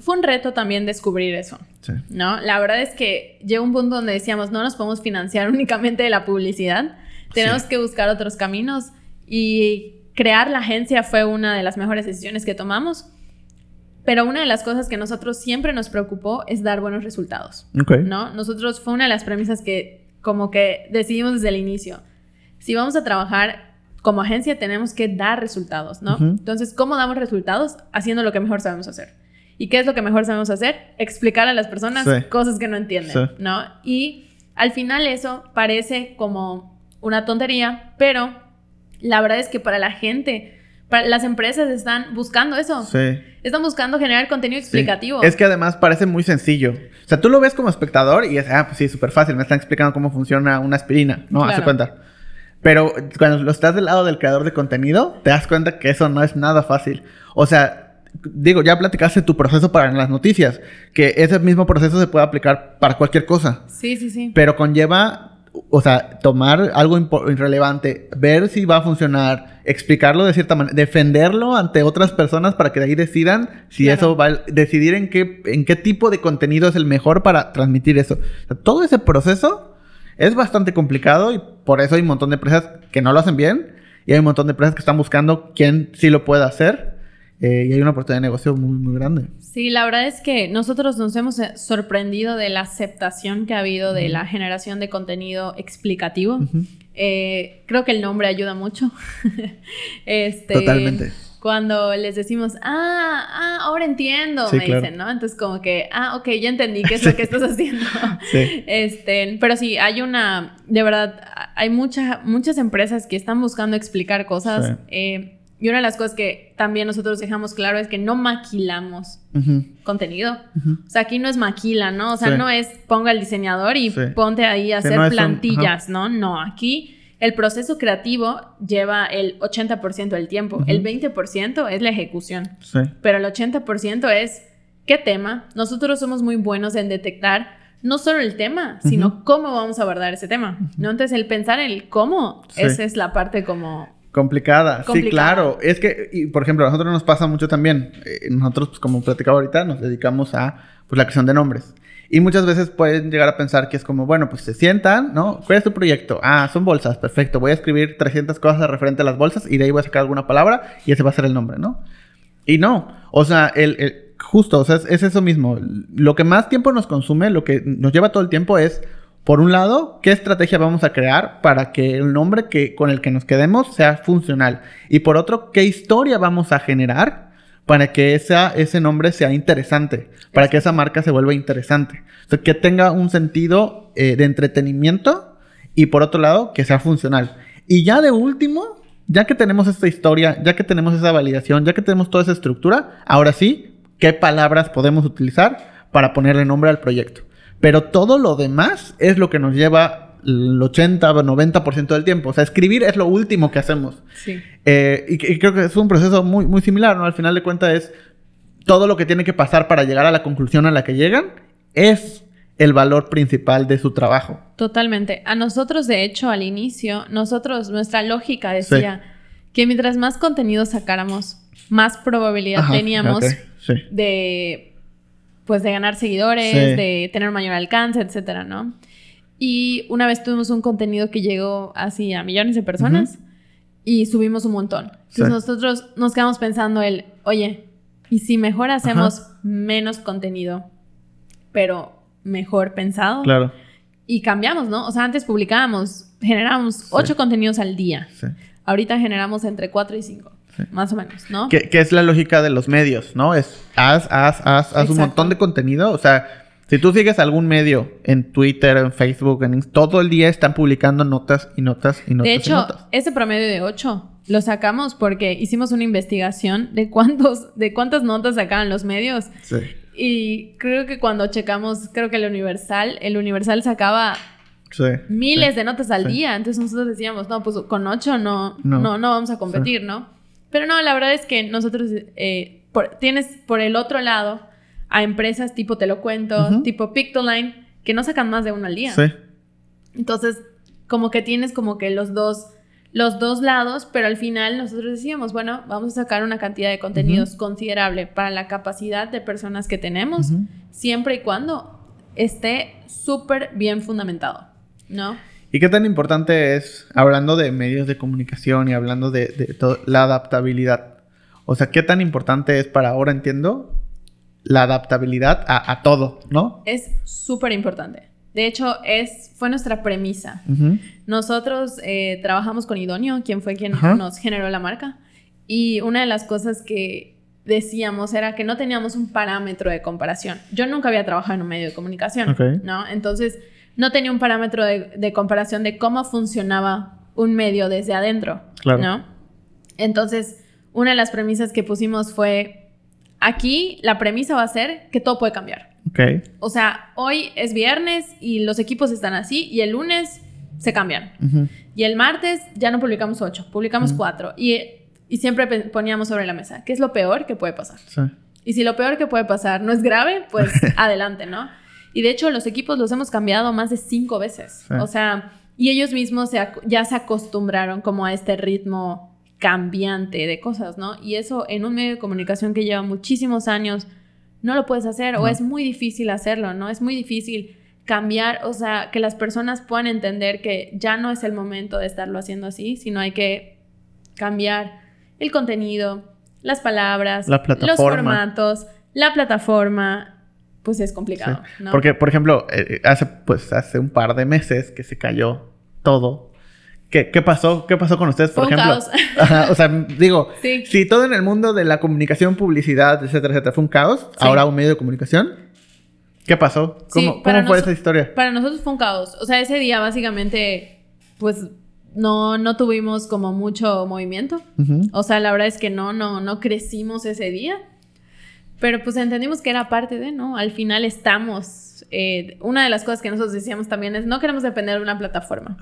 Fue un reto también descubrir eso. Sí. ¿no? La verdad es que llegó un punto donde decíamos, no nos podemos financiar *laughs* únicamente de la publicidad, tenemos Sí. que buscar otros caminos y crear la agencia fue una de las mejores decisiones que tomamos. Pero una de las cosas que nosotros siempre nos preocupó es dar buenos resultados. ¿no? Nosotros fue una de las premisas que como que decidimos desde el inicio. Si vamos a trabajar como agencia tenemos que dar resultados, ¿no? Entonces, ¿cómo damos resultados? Haciendo lo que mejor sabemos hacer. ¿Y qué es lo que mejor sabemos hacer? Explicar a las personas Sí. cosas que no entienden, Sí. ¿no? Y al final eso parece como una tontería, pero la verdad es que para la gente, las empresas están buscando eso. Sí. Están buscando generar contenido Sí. explicativo. Es que además parece muy sencillo. O sea, tú lo ves como espectador y es, ah, pues sí, súper fácil. Me están explicando cómo funciona una aspirina. No, hace Claro. cuenta. Pero cuando lo estás del lado del creador de contenido, te das cuenta que eso no es nada fácil. O sea, digo, ya platicaste tu proceso para las noticias, que ese mismo proceso se puede aplicar para cualquier cosa. Sí, sí, sí. Pero conlleva, o sea, tomar algo irrelevante, ver si va a funcionar, explicarlo de cierta manera, defenderlo ante otras personas para que de ahí decidan si Claro. eso va a decidir en qué, en qué tipo de contenido es el mejor para transmitir eso. O sea, todo ese proceso es bastante complicado y por eso hay un montón de empresas que no lo hacen bien y hay un montón de empresas que están buscando quién sí lo puede hacer eh, y hay una oportunidad de negocio muy, muy grande. Sí, la verdad es que nosotros nos hemos eh, sorprendido de la aceptación que ha habido de la generación de contenido explicativo. Eh, creo que el nombre ayuda mucho. *laughs* este, Totalmente. Cuando les decimos, ah, ah, ahora entiendo, Sí, me claro. dicen, ¿no? Entonces como que, ah, ok, ya entendí qué es lo que estás haciendo. *laughs* Sí. Este, pero sí, hay una, de verdad, hay mucha, muchas empresas que están buscando explicar cosas. Sí. eh, y una de las cosas que también nosotros dejamos claro es que no maquilamos Ujú, contenido. O sea, aquí no es maquila, ¿no? O sea, Sí. no es ponga el diseñador y Sí. ponte ahí a hacer no es un- plantillas, ¿no? No, aquí el proceso creativo lleva el 80% del tiempo. Ujú. El 20% es la ejecución. Sí. Pero el 80% es qué tema. Nosotros somos muy buenos en detectar no solo el tema, sino cómo vamos a abordar ese tema. ¿no? Entonces, el pensar en el cómo, esa es la parte como... Complicada, sí, Complicada. claro. Es que, y, por ejemplo, a nosotros nos pasa mucho también. eh, nosotros, pues, como platicaba ahorita, nos dedicamos a pues, la creación de nombres. Y muchas veces pueden llegar a pensar que es como, bueno, pues se sientan, ¿no? ¿Cuál es tu proyecto? Ah, son bolsas, perfecto. Voy a escribir 300 cosas referente a las bolsas y de ahí voy a sacar alguna palabra y ese va a ser el nombre, ¿no? Y no, o sea, el, justo, o sea, es, eso mismo. Lo que más tiempo nos consume, lo que nos lleva todo el tiempo es, por un lado, qué estrategia vamos a crear para que el nombre que, con el que nos quedemos sea funcional. Y por otro, qué historia vamos a generar para que ese nombre sea interesante, para que esa marca se vuelva interesante. O sea, que tenga un sentido eh, de entretenimiento y por otro lado, que sea funcional. Y ya de último, ya que tenemos esta historia, ya que tenemos esa validación, ya que tenemos toda esa estructura, ahora sí, ¿qué palabras podemos utilizar para ponerle nombre al proyecto? Pero todo lo demás es lo que nos lleva el 80 o 90% del tiempo. O sea, escribir es lo último que hacemos. Sí. Eh, y, creo que es un proceso muy, muy similar, ¿no? Al final de cuentas es todo lo que tiene que pasar para llegar a la conclusión a la que llegan es el valor principal de su trabajo. Totalmente. A nosotros, de hecho, al inicio, nosotros, nuestra lógica decía que mientras más contenido sacáramos, más probabilidad teníamos de pues de ganar seguidores, de tener mayor alcance, etcétera, ¿no? Y una vez tuvimos un contenido que llegó así a millones de personas y subimos un montón. Entonces nosotros nos quedamos pensando el, oye, ¿y si mejor hacemos menos contenido, pero mejor pensado? Claro. Y cambiamos, ¿no? O sea, antes publicábamos, generábamos ocho contenidos al día. Ahorita generamos entre cuatro y cinco. Más o menos, ¿no? Que, es la lógica de los medios, ¿no? Es haz, haz, haz, haz un montón de contenido. O sea, si tú sigues algún medio en Twitter, en Facebook, en todo el día están publicando notas y notas y notas. De hecho, ese promedio de 8 lo sacamos porque hicimos una investigación de cuántos, de cuántas notas sacaban los medios. Sí. Y creo que cuando checamos, creo que el Universal, el Universal sacaba miles de notas al día. Entonces nosotros decíamos, no, pues con 8 no, no, no, vamos a competir, ¿no? Pero no, la verdad es que nosotros eh, tienes por el otro lado a empresas tipo Te lo cuento, tipo Pictoline, que no sacan más de uno al día. Sí. Entonces, como que tienes como que los dos, los dos lados, pero al final nosotros decíamos, bueno, vamos a sacar una cantidad de contenidos considerable para la capacidad de personas que tenemos, siempre y cuando esté súper bien fundamentado, ¿no? ¿Y qué tan importante es, hablando de medios de comunicación y hablando de, de la adaptabilidad? O sea, ¿qué tan importante es para ahora, entiendo, la adaptabilidad a, todo, ¿no? Es súper importante. De hecho, es, fue nuestra premisa. Nosotros eh, trabajamos con Idonio, quien fue quien nos generó la marca. Y una de las cosas que decíamos era que no teníamos un parámetro de comparación. Yo nunca había trabajado en un medio de comunicación, ¿no? Entonces, no tenía un parámetro de, comparación de cómo funcionaba un medio desde adentro, ¿no? Entonces, una de las premisas que pusimos fue Aquí la premisa va a ser que todo puede cambiar. Okay. O sea, hoy es viernes y los equipos están así y el lunes se cambian. Y el martes ya no publicamos ocho, publicamos cuatro. Y, y, siempre poníamos sobre la mesa, ¿qué es lo peor que puede pasar? Sí. Y si lo peor que puede pasar no es grave, pues *laughs* adelante, ¿no? Y de hecho los equipos los hemos cambiado más de cinco veces. O sea, y ellos mismos ya se acostumbraron como a este ritmo cambiante de cosas, ¿no? Y eso en un medio de comunicación que lleva muchísimos años, no lo puedes hacer o es muy difícil hacerlo, ¿no? Es muy difícil cambiar, o sea, que las personas puedan entender que ya no es el momento de estarlo haciendo así, sino hay que cambiar el contenido, las palabras, los formatos, la plataforma, pues es complicado, ¿no? Porque, por ejemplo, eh, hace, pues, hace un par de meses que se cayó todo ¿Qué, pasó? ¿Qué pasó con ustedes, por ejemplo? *laughs* o sea, digo, si todo en el mundo de la comunicación, publicidad, etcétera, etcétera, fue un caos, ahora un medio de comunicación, ¿qué pasó? ¿Cómo, fue esa historia? Para nosotros fue un caos. O sea, ese día básicamente, pues no, no tuvimos como mucho movimiento. O sea, la verdad es que no, no, no crecimos ese día. Pero pues entendimos que era parte de, ¿no? Al final estamos. Eh, una de las cosas que nosotros decíamos también es no queremos depender de una plataforma.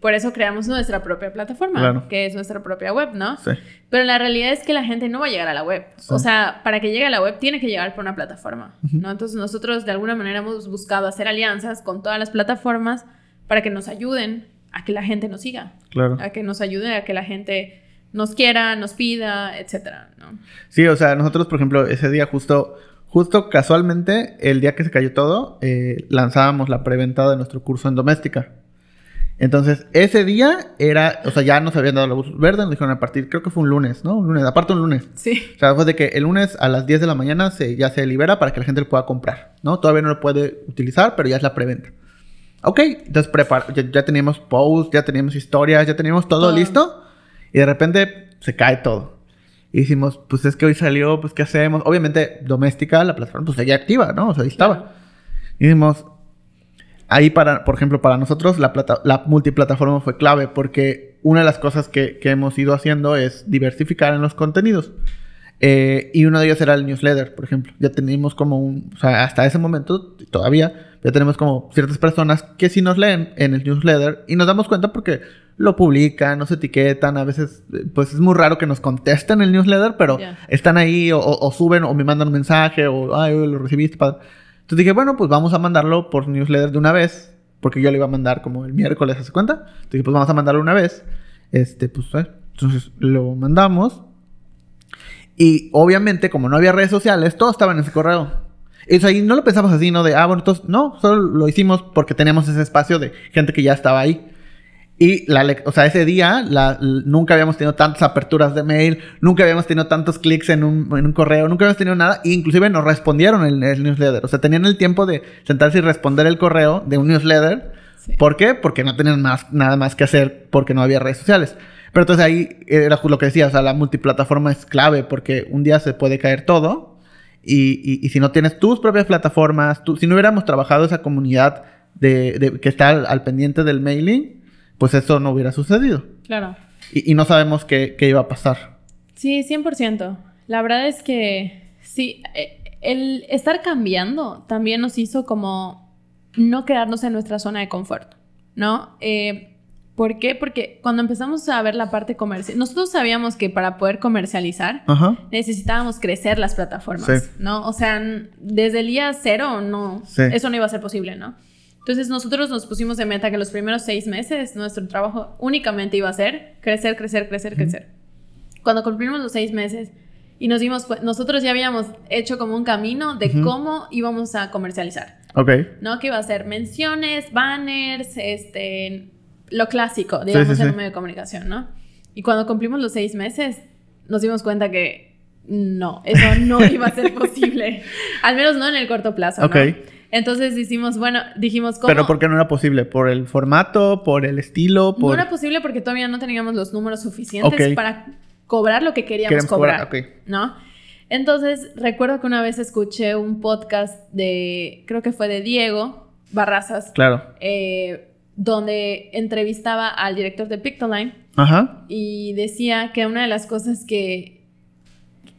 Por eso creamos nuestra propia plataforma, que es nuestra propia web, ¿no? Sí. Pero la realidad es que la gente no va a llegar a la web. O sea, para que llegue a la web tiene que llegar por una plataforma, ¿no? Entonces nosotros de alguna manera hemos buscado hacer alianzas con todas las plataformas para que nos ayuden a que la gente nos siga. Claro. A que nos ayude a que la gente nos quiera, nos pida, etcétera, ¿no? Sí, o sea, nosotros, por ejemplo, ese día justo justo casualmente, el día que se cayó todo, eh, lanzábamos la preventa de nuestro curso en doméstica. Entonces, ese día era, o sea, ya nos habían dado la luz verde, nos dijeron a partir, creo que fue un lunes, ¿no? Un lunes, aparte un lunes. Sí. O sea, fue de que el lunes a las 10 de la mañana se, ya se libera para que la gente lo pueda comprar, ¿no? Todavía no lo puede utilizar, pero ya es la preventa. Ok, entonces ya, ya teníamos posts, ya teníamos historias, ya teníamos todo, Todo. listo. Y de repente se cae todo. Y dijimos, pues es que hoy salió, pues ¿qué hacemos? Obviamente, doméstica, la plataforma, pues seguía activa, ¿no? O sea, ahí estaba. Y dijimos, ahí para, por ejemplo, para nosotros la, plata- la multiplataforma fue clave porque una de las cosas que, que hemos ido haciendo es diversificar en los contenidos. Eh, y uno de ellos era el newsletter, por ejemplo. Ya teníamos como un, o sea, hasta ese momento, todavía, ya tenemos como ciertas personas que sí nos leen en el newsletter y nos damos cuenta porque lo publican, nos etiquetan, a veces, eh, pues es muy raro que nos contesten el newsletter, pero Ya. están ahí o, o- suben o me mandan un mensaje o, ay, lo recibiste, padre. Entonces dije, bueno, pues vamos a mandarlo por newsletter de una vez, porque yo le iba a mandar como el miércoles, ¿se cuenta? Entonces dije, pues vamos a mandarlo una vez. Este, pues, eh, entonces lo mandamos. Y obviamente, como no había redes sociales, todo estaba en ese correo. Y o sea, y no lo pensamos así, ¿no? De, ah, bueno, entonces, no, solo lo hicimos porque teníamos ese espacio de gente que ya estaba ahí. Y la, o sea, ese día la- nunca habíamos tenido tantas aperturas de mail, nunca habíamos tenido tantos clics en un, en un correo, nunca habíamos tenido nada. E inclusive nos respondieron en el newsletter. O sea, tenían el tiempo de sentarse y responder el correo de un newsletter. Sí. ¿Por qué? Porque no tenían más, nada más que hacer porque no había redes sociales. Pero entonces ahí era lo que decía, o sea, la multiplataforma es clave porque un día se puede caer todo y, y- y si no tienes tus propias plataformas, tú- si no hubiéramos trabajado esa comunidad de, de- que está al, al pendiente del mailing, pues eso no hubiera sucedido. Claro. Y, y no sabemos qué, qué iba a pasar. Sí, 100%. La verdad es que sí, eh, el estar cambiando también nos hizo como no quedarnos en nuestra zona de confort, ¿no? Eh, ¿Por qué? Porque cuando empezamos a ver la parte comercial, nosotros sabíamos que para poder comercializar Ajá. necesitábamos crecer las plataformas, Sí. ¿no? O sea, desde el día cero, no, Sí. eso no iba a ser posible, ¿no? Entonces nosotros nos pusimos de meta que los primeros seis meses nuestro trabajo únicamente iba a ser crecer, crecer, crecer, crecer. Cuando cumplimos los seis meses y nos dimos nosotros ya habíamos hecho como un camino de cómo íbamos a comercializar, Ok. ¿no? Que iba a ser menciones, banners, este, lo clásico, digamos, sí, en sí. un medio de comunicación, ¿no? Y cuando cumplimos los seis meses, nos dimos cuenta que no, eso no *laughs* iba a ser posible. Al menos no en el corto plazo, ¿no? Ok. Entonces hicimos, bueno, dijimos, ¿cómo? Pero ¿por qué no era posible? ¿Por el formato? ¿Por el estilo? No ¿Por... era posible porque todavía no teníamos los números suficientes para cobrar lo que queríamos cobrar, cobrar, ok. ¿no? Entonces, recuerdo que una vez escuché un podcast de, creo que fue de Diego Barrazas, Claro. eh, donde entrevistaba al director de Pictoline Ajá. y decía que una de las cosas que,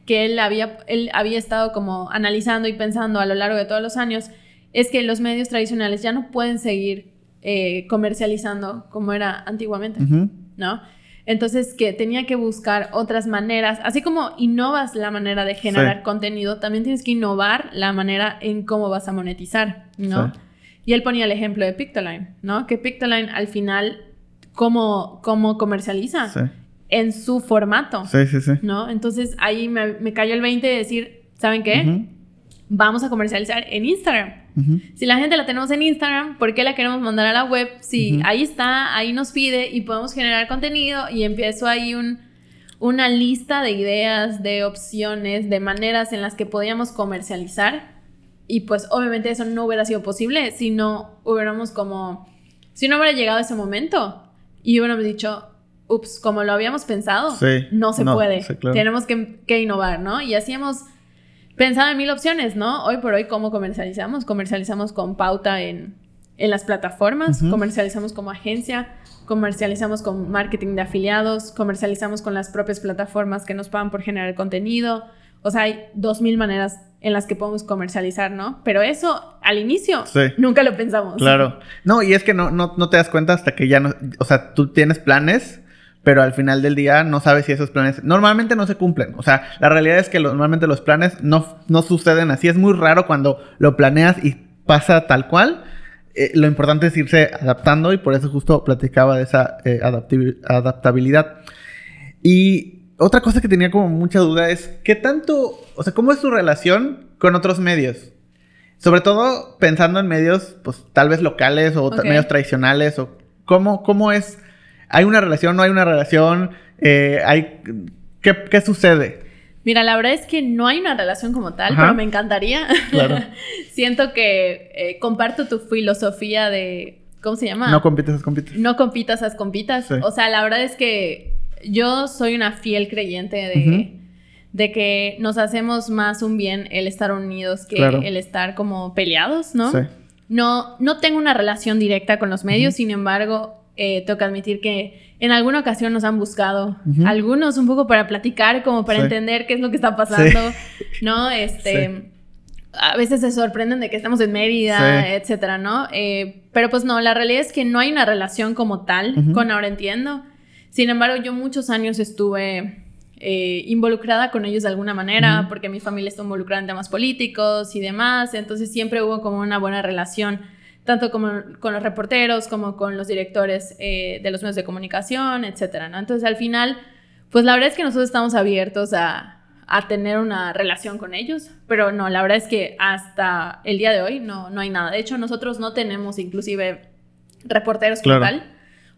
que él, había, él había estado como analizando y pensando a lo largo de todos los años es que los medios tradicionales ya no pueden seguir eh, comercializando como era antiguamente. ¿no? Entonces que tenía que buscar otras maneras, así como innovas la manera de generar Sí. contenido, también tienes que innovar la manera en cómo vas a monetizar, ¿no? Sí. Y él ponía el ejemplo de Pictoline, ¿no? Que Pictoline al final, ¿cómo, cómo comercializa? Sí. En su formato, Sí, sí, sí. ¿no? Entonces ahí me, me cayó el 20 de decir, ¿saben qué? Vamos a comercializar en Instagram. Si la gente la tenemos en Instagram, ¿por qué la queremos mandar a la web? Si ahí está, ahí nos pide y podemos generar contenido y empiezo ahí un, una lista de ideas, de opciones, de maneras en las que podíamos comercializar. Y pues obviamente eso no hubiera sido posible si no hubiéramos como, si no hubiera llegado ese momento y hubiéramos dicho, ups, como lo habíamos pensado, Sí. no se No, puede. sí, claro. Tenemos que, que innovar, ¿no? Y así hemos pensado en mil opciones, ¿no? Hoy por hoy, ¿cómo comercializamos? Comercializamos con pauta en, en las plataformas, comercializamos como agencia, comercializamos con marketing de afiliados, comercializamos con las propias plataformas que nos pagan por generar contenido. O sea, hay dos mil maneras en las que podemos comercializar, ¿no? Pero eso, al inicio, Sí. nunca lo pensamos. Claro. No, y es que no, no, no te das cuenta hasta que ya no. O sea, tú tienes planes, pero al final del día no sabes si esos planes. Normalmente no se cumplen. O sea, la realidad es que lo- normalmente los planes no, no suceden así. Es muy raro cuando lo planeas y pasa tal cual. Eh, lo importante es irse adaptando y por eso justo platicaba de esa eh, adaptabil- adaptabilidad. Y otra cosa que tenía como mucha duda es, ¿qué tanto, o sea, cómo es tu relación con otros medios. Sobre todo pensando en medios, pues tal vez locales o medios tradicionales o cómo, cómo es. ¿Hay una relación? ¿No hay una relación? Eh, hay, ¿qué, qué sucede? Mira, la verdad es que no hay una relación como tal, Ajá. pero me encantaría. Claro. *laughs* Siento que eh, comparto tu filosofía de, ¿cómo se llama? No compites, compites. no compitas, haz compitas. Sí. O sea, la verdad es que yo soy una fiel creyente de, de que nos hacemos más un bien el estar unidos que Claro. el estar como peleados, ¿no? Sí. No, no tengo una relación directa con los medios, sin embargo, eh, tengo que admitir que en alguna ocasión nos han buscado, algunos un poco para platicar, como para Sí. entender qué es lo que está pasando, *laughs* ¿no? Este, a veces se sorprenden de que estamos en Mérida, etcétera, ¿no? Eh, pero pues no, la realidad es que no hay una relación como tal con Ahora Entiendo. Sin embargo, yo muchos años estuve eh, involucrada con ellos de alguna manera, porque mi familia está involucrada en temas políticos y demás, entonces siempre hubo como una buena relación, tanto como con los reporteros como con los directores eh, de los medios de comunicación, etcétera, ¿no? Entonces al final, pues la verdad es que nosotros estamos abiertos a, a tener una relación con ellos, pero no, la verdad es que hasta el día de hoy no, no hay nada. De hecho, nosotros no tenemos inclusive reporteros como Claro. tal.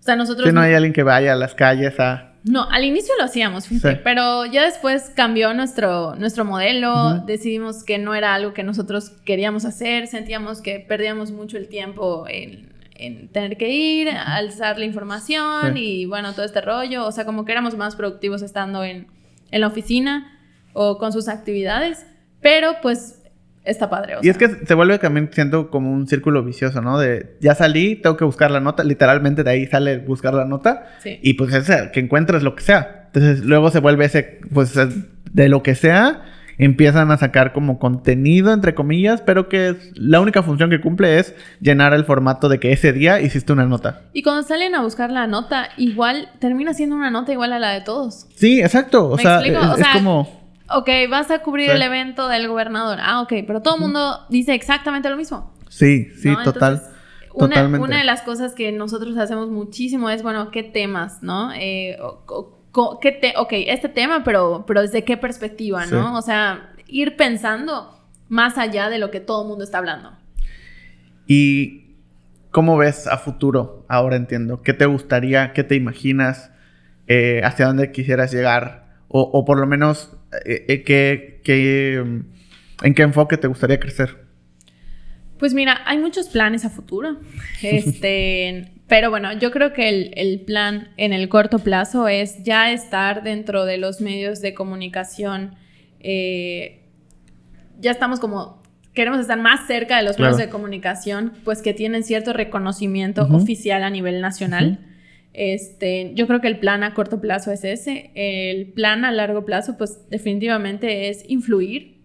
O sea, nosotros... Si no hay alguien que vaya a las calles a... No, al inicio lo hacíamos, fíjate, Sí. pero ya después cambió nuestro, nuestro modelo, decidimos que no era algo que nosotros queríamos hacer, sentíamos que perdíamos mucho el tiempo en, en tener que ir, alzar la información Sí. y bueno, todo este rollo, o sea, como que éramos más productivos estando en, en la oficina o con sus actividades, pero pues está padre. o Y es que se vuelve también siendo como un círculo vicioso, ¿no? De ya salí, tengo que buscar la nota, literalmente de ahí sale buscar la nota Sí. y pues es que encuentres lo que sea. Entonces luego se vuelve ese, pues eh, de lo que sea, empiezan a sacar como contenido, entre comillas, pero que es- la única función que cumple es llenar el formato de que ese día hiciste una nota. Y cuando salen a buscar la nota, igual termina siendo una nota igual a la de todos. Sí, exacto. O ¿Me sea, explico? es, O es sea, como... Ok, vas a cubrir Sí. el evento del gobernador. Ah, ok, pero todo el mundo dice exactamente lo mismo. Sí, sí, ¿no? total. Entonces, una, totalmente. una de las cosas que nosotros hacemos muchísimo es, bueno, ¿qué temas, no? Eh, o- o- co- ¿qué te, ok, este tema, pero, pero ¿desde qué perspectiva, Sí. no? O sea, ir pensando más allá de lo que todo el mundo está hablando. ¿Y cómo ves a futuro? Ahora entiendo. ¿Qué te gustaría? ¿Qué te imaginas? Eh, ¿Hacia dónde quisieras llegar? O, o por lo menos, eh, eh, ¿qué, qué, mm, ¿en qué enfoque te gustaría crecer? Pues mira, hay muchos planes a futuro. *laughs* Este, pero bueno, yo creo que el, el plan en el corto plazo es ya estar dentro de los medios de comunicación. eh, ya estamos como, queremos estar más cerca de los Claro. medios de comunicación, pues que tienen cierto reconocimiento oficial a nivel nacional. Este, yo creo que el plan a corto plazo es ese. El plan a largo plazo, pues definitivamente es influir,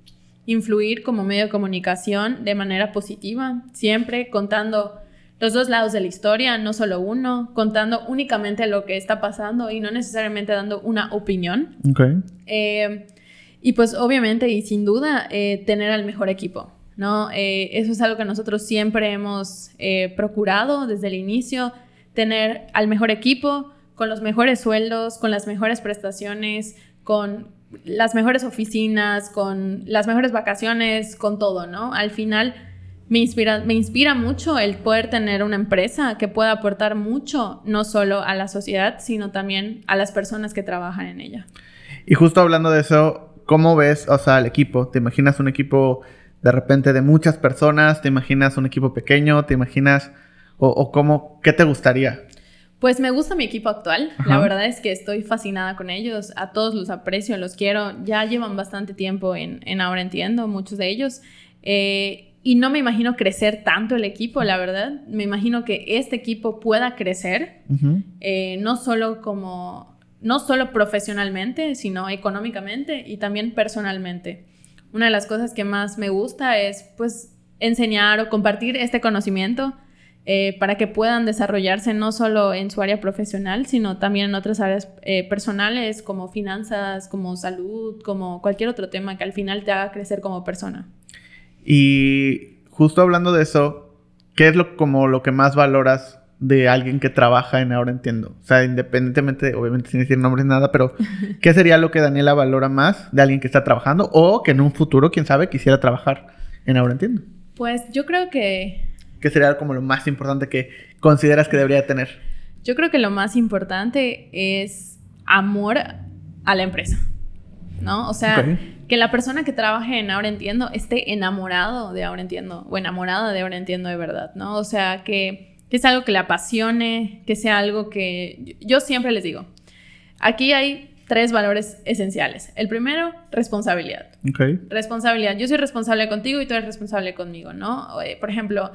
influir como medio de comunicación de manera positiva, siempre contando los dos lados de la historia, no solo uno, contando únicamente lo que está pasando y no necesariamente dando una opinión. Ok. Eh, y pues obviamente y sin duda eh, tener al mejor equipo, ¿no? Eh, eso es algo que nosotros siempre hemos eh, procurado desde el inicio, tener al mejor equipo, con los mejores sueldos, con las mejores prestaciones, con las mejores oficinas, con las mejores vacaciones, con todo, ¿no? Al final me inspira, me inspira mucho el poder tener una empresa que pueda aportar mucho, no solo a la sociedad, sino también a las personas que trabajan en ella. Y justo hablando de eso, ¿cómo ves, o sea, el equipo? ¿Te imaginas un equipo de repente de muchas personas? ¿Te imaginas un equipo pequeño? ¿Te imaginas, o, o cómo, qué te gustaría? Pues me gusta mi equipo actual. La verdad es que estoy fascinada con ellos. A todos los aprecio, los quiero. Ya llevan bastante tiempo en, en Ahora Entiendo, muchos de ellos. Eh, y no me imagino crecer tanto el equipo, la verdad. Me imagino que este equipo pueda crecer, eh, no solo como, no solo profesionalmente, sino económicamente y también personalmente. Una de las cosas que más me gusta es, pues, enseñar o compartir este conocimiento eh, para que puedan desarrollarse no solo en su área profesional, sino también en otras áreas eh, personales como finanzas, como salud, como cualquier otro tema que al final te haga crecer como persona. Y justo hablando de eso, ¿qué es lo, como lo que más valoras de alguien que trabaja en Ahora Entiendo? O sea, independientemente, obviamente sin decir nombres nada, pero *laughs* ¿qué sería lo que Daniela valora más de alguien que está trabajando o que en un futuro, quién sabe, quisiera trabajar en Ahora Entiendo? Pues yo creo que... ¿Qué sería como lo más importante que consideras que debería tener? Yo creo que lo más importante es amor a la empresa, ¿no? O sea, que la persona que trabaje en Ahora Entiendo esté enamorado de Ahora Entiendo o enamorada de Ahora Entiendo de verdad, ¿no? O sea, que, que es algo que le apasione, que sea algo que... Yo siempre les digo, aquí hay tres valores esenciales. El primero, responsabilidad. Ok. Responsabilidad. Yo soy responsable contigo y tú eres responsable conmigo, ¿no? Eh, Por ejemplo,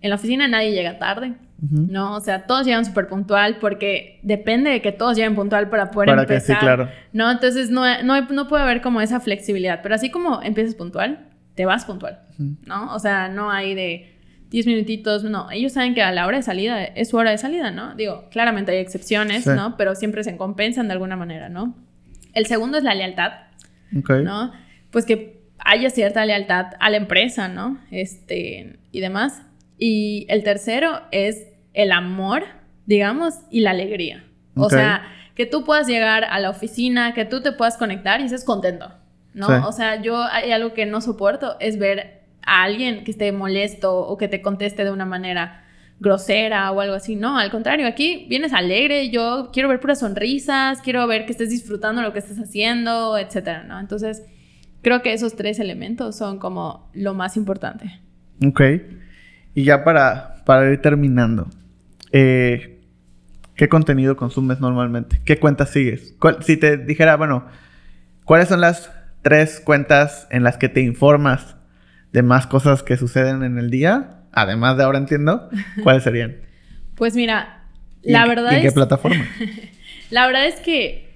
en la oficina nadie llega tarde. ¿no? O sea, todos llegan súper puntual porque depende de que todos lleguen puntual para poder Para que sí, empezar. claro. ¿No? Entonces no, no, no puede haber como esa flexibilidad. Pero así como empiezas puntual, te vas puntual. ¿no? O sea, no hay de 10 minutitos, no. Ellos saben que a la hora de salida es su hora de salida, ¿no? Digo, claramente hay excepciones, Sí. ¿no? Pero siempre se compensan de alguna manera, ¿no? El segundo es la lealtad. Ok. ¿no? Pues que haya cierta lealtad a la empresa, ¿no? Este, y demás. Y el tercero es el amor, digamos, y la alegría. O sea, que tú puedas llegar a la oficina, que tú te puedas conectar y estés contento, ¿no? Sí. O sea, yo hay algo que no soporto es ver a alguien que esté molesto o que te conteste de una manera grosera o algo así. No, al contrario, aquí vienes alegre, yo quiero ver puras sonrisas, quiero ver que estés disfrutando lo que estás haciendo, etcétera, ¿no? Entonces, creo que esos tres elementos son como lo más importante. Ok. Y ya para, para ir terminando, eh, ¿qué contenido consumes normalmente? ¿Qué cuentas sigues? ¿Cuál- si te dijera, bueno, ¿cuáles son las tres cuentas en las que te informas de más cosas que suceden en el día? Además de ahora entiendo, *laughs* ¿cuáles serían? Pues mira, ¿Y la en- verdad ¿y en qué plataforma? *laughs* La verdad es que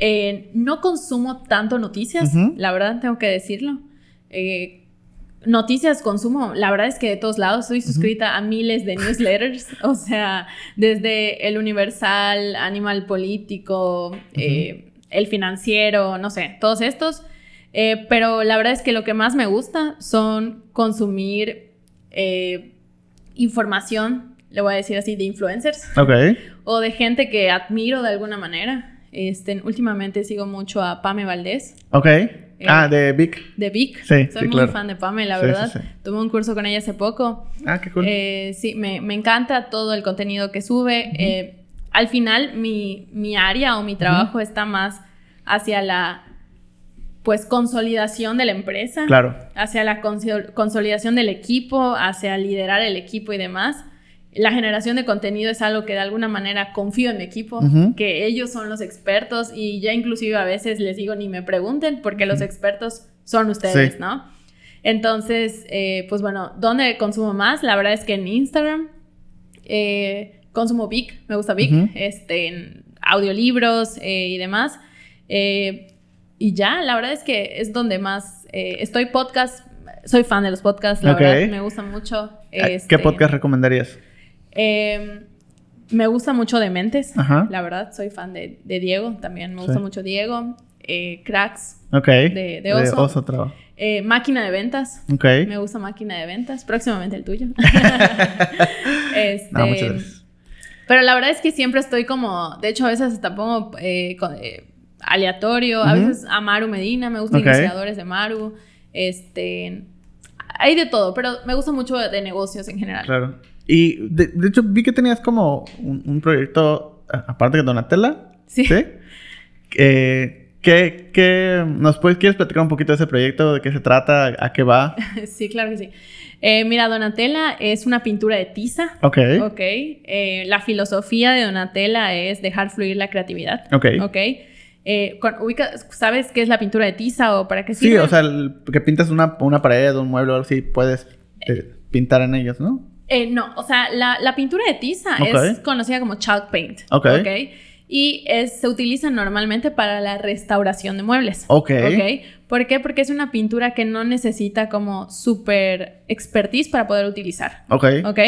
eh, no consumo tanto noticias, la verdad tengo que decirlo. Eh, noticias consumo, la verdad es que de todos lados estoy suscrita a miles de newsletters, *laughs* o sea, desde El Universal, Animal Político, eh, El Financiero, no sé, todos estos. Eh, pero la verdad es que lo que más me gusta son consumir eh, información, le voy a decir así, de influencers Ok. o de gente que admiro de alguna manera. Este, últimamente sigo mucho a Pame Valdés Ok. ah, de Vic. de Vic. Sí, Soy sí, muy claro. fan de Pame, la Sí, verdad. sí, sí. Tomé un curso con ella hace poco. Ah, qué cool. Eh, sí, me, me encanta todo el contenido que sube. Eh, al final, mi, mi área o mi trabajo está más hacia la pues consolidación de la empresa, claro. hacia la consol- consolidación del equipo, hacia liderar el equipo y demás. La generación de contenido es algo que de alguna manera confío en mi equipo, que ellos son los expertos y ya inclusive a veces les digo ni me pregunten porque los expertos son ustedes, Sí. ¿no? Entonces, eh, pues bueno, ¿dónde consumo más? La verdad es que en Instagram eh, consumo Vic, me gusta Vic, este, en audiolibros eh, y demás. Eh, y ya, la verdad es que es donde más eh, estoy podcast. Soy fan de los podcasts, la verdad, me gusta mucho. ¿Qué este, podcast recomendarías? Eh, me gusta mucho Dementes, Ajá. la verdad, soy fan de, de Diego, también me Sí. gusta mucho Diego. Eh, cracks, Ok. de- de Oso. trabajo. Eh, máquina de ventas, Ok. me gusta máquina de ventas, próximamente el tuyo. *laughs* *laughs* Este, No, muchas gracias. Pero la verdad es que siempre estoy como, de hecho a veces hasta pongo eh, eh, aleatorio, a veces a Maru Medina, me gustan Ok. iniciadores de Maru, este, hay de todo, pero me gusta mucho de negocios en general. Claro. Y de, de hecho vi que tenías como un, un proyecto, aparte que Donatella. Sí. Eh, ¿qué, qué- nos puedes, quieres platicar un poquito de ese proyecto? ¿De qué se trata? ¿A qué va? *laughs* Sí, claro que sí. Eh, mira, Donatella es una pintura de tiza. Ok. Ok. Eh, la filosofía de Donatella es dejar fluir la creatividad. Ok. Ok. Eh, con- ubica- ¿Sabes qué es la pintura de tiza o para qué Sí, sirve? o sea, el- que pintas una, una pared, un mueble o algo así, puedes pintar en ellos, ¿no? Eh, no, o sea, la, la pintura de tiza es conocida como chalk paint. Ok. Y es- se utiliza normalmente para la restauración de muebles. Ok. Ok. ¿Por qué? Porque es una pintura que no necesita como súper expertise para poder utilizar. Ok. ¿Ok?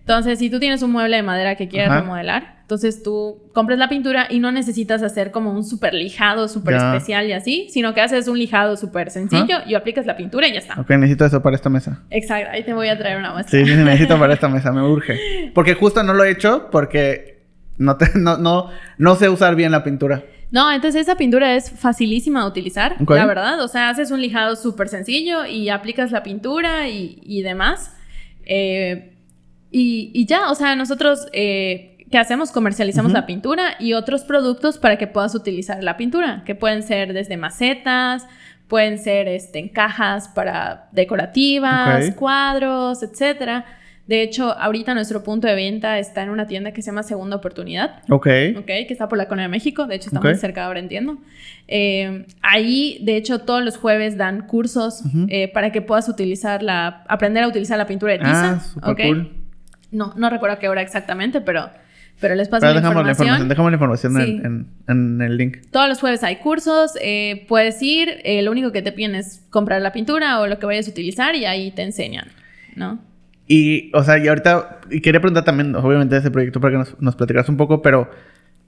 Entonces, si tú tienes un mueble de madera que quieres Ajá. remodelar, Entonces tú compras la pintura y no necesitas hacer como un súper lijado, súper especial y así, sino que haces un lijado súper sencillo y aplicas la pintura y ya está. Ok, necesito eso para esta mesa. Exacto, ahí te voy a traer una muestra. Sí, sí, necesito para esta *laughs* mesa, me urge. Porque justo no lo he hecho porque no, te- no, no, no sé usar bien la pintura. No, entonces esa pintura es facilísima de utilizar, la verdad. O sea, haces un lijado súper sencillo y aplicas la pintura y, y demás. Eh, y, y ya, o sea, nosotros, eh, ¿qué hacemos? Comercializamos la pintura y otros productos para que puedas utilizar la pintura, que pueden ser desde macetas, pueden ser este, en cajas para decorativas, cuadros, etcétera. De hecho, ahorita nuestro punto de venta está en una tienda que se llama Segunda Oportunidad. Ok. Ok, que está por la Colonia de México, de hecho está Ok. muy cerca ahora entiendo. Eh, ahí, de hecho, todos los jueves dan cursos eh, para que puedas utilizar la, aprender a utilizar la pintura de tiza. Ah, súper ok. cool. No, no recuerdo a qué hora exactamente, pero, pero les paso Pero la dejamos la información. información, dejamos la información Sí. en, en- en el link. Todos los jueves hay cursos, eh, puedes ir, eh, lo único que te piden es comprar la pintura o lo que vayas a utilizar y ahí te enseñan, ¿no? Y, o sea, y ahorita, y quería preguntar también, obviamente, de ese proyecto para que nos, nos platicaras un poco, pero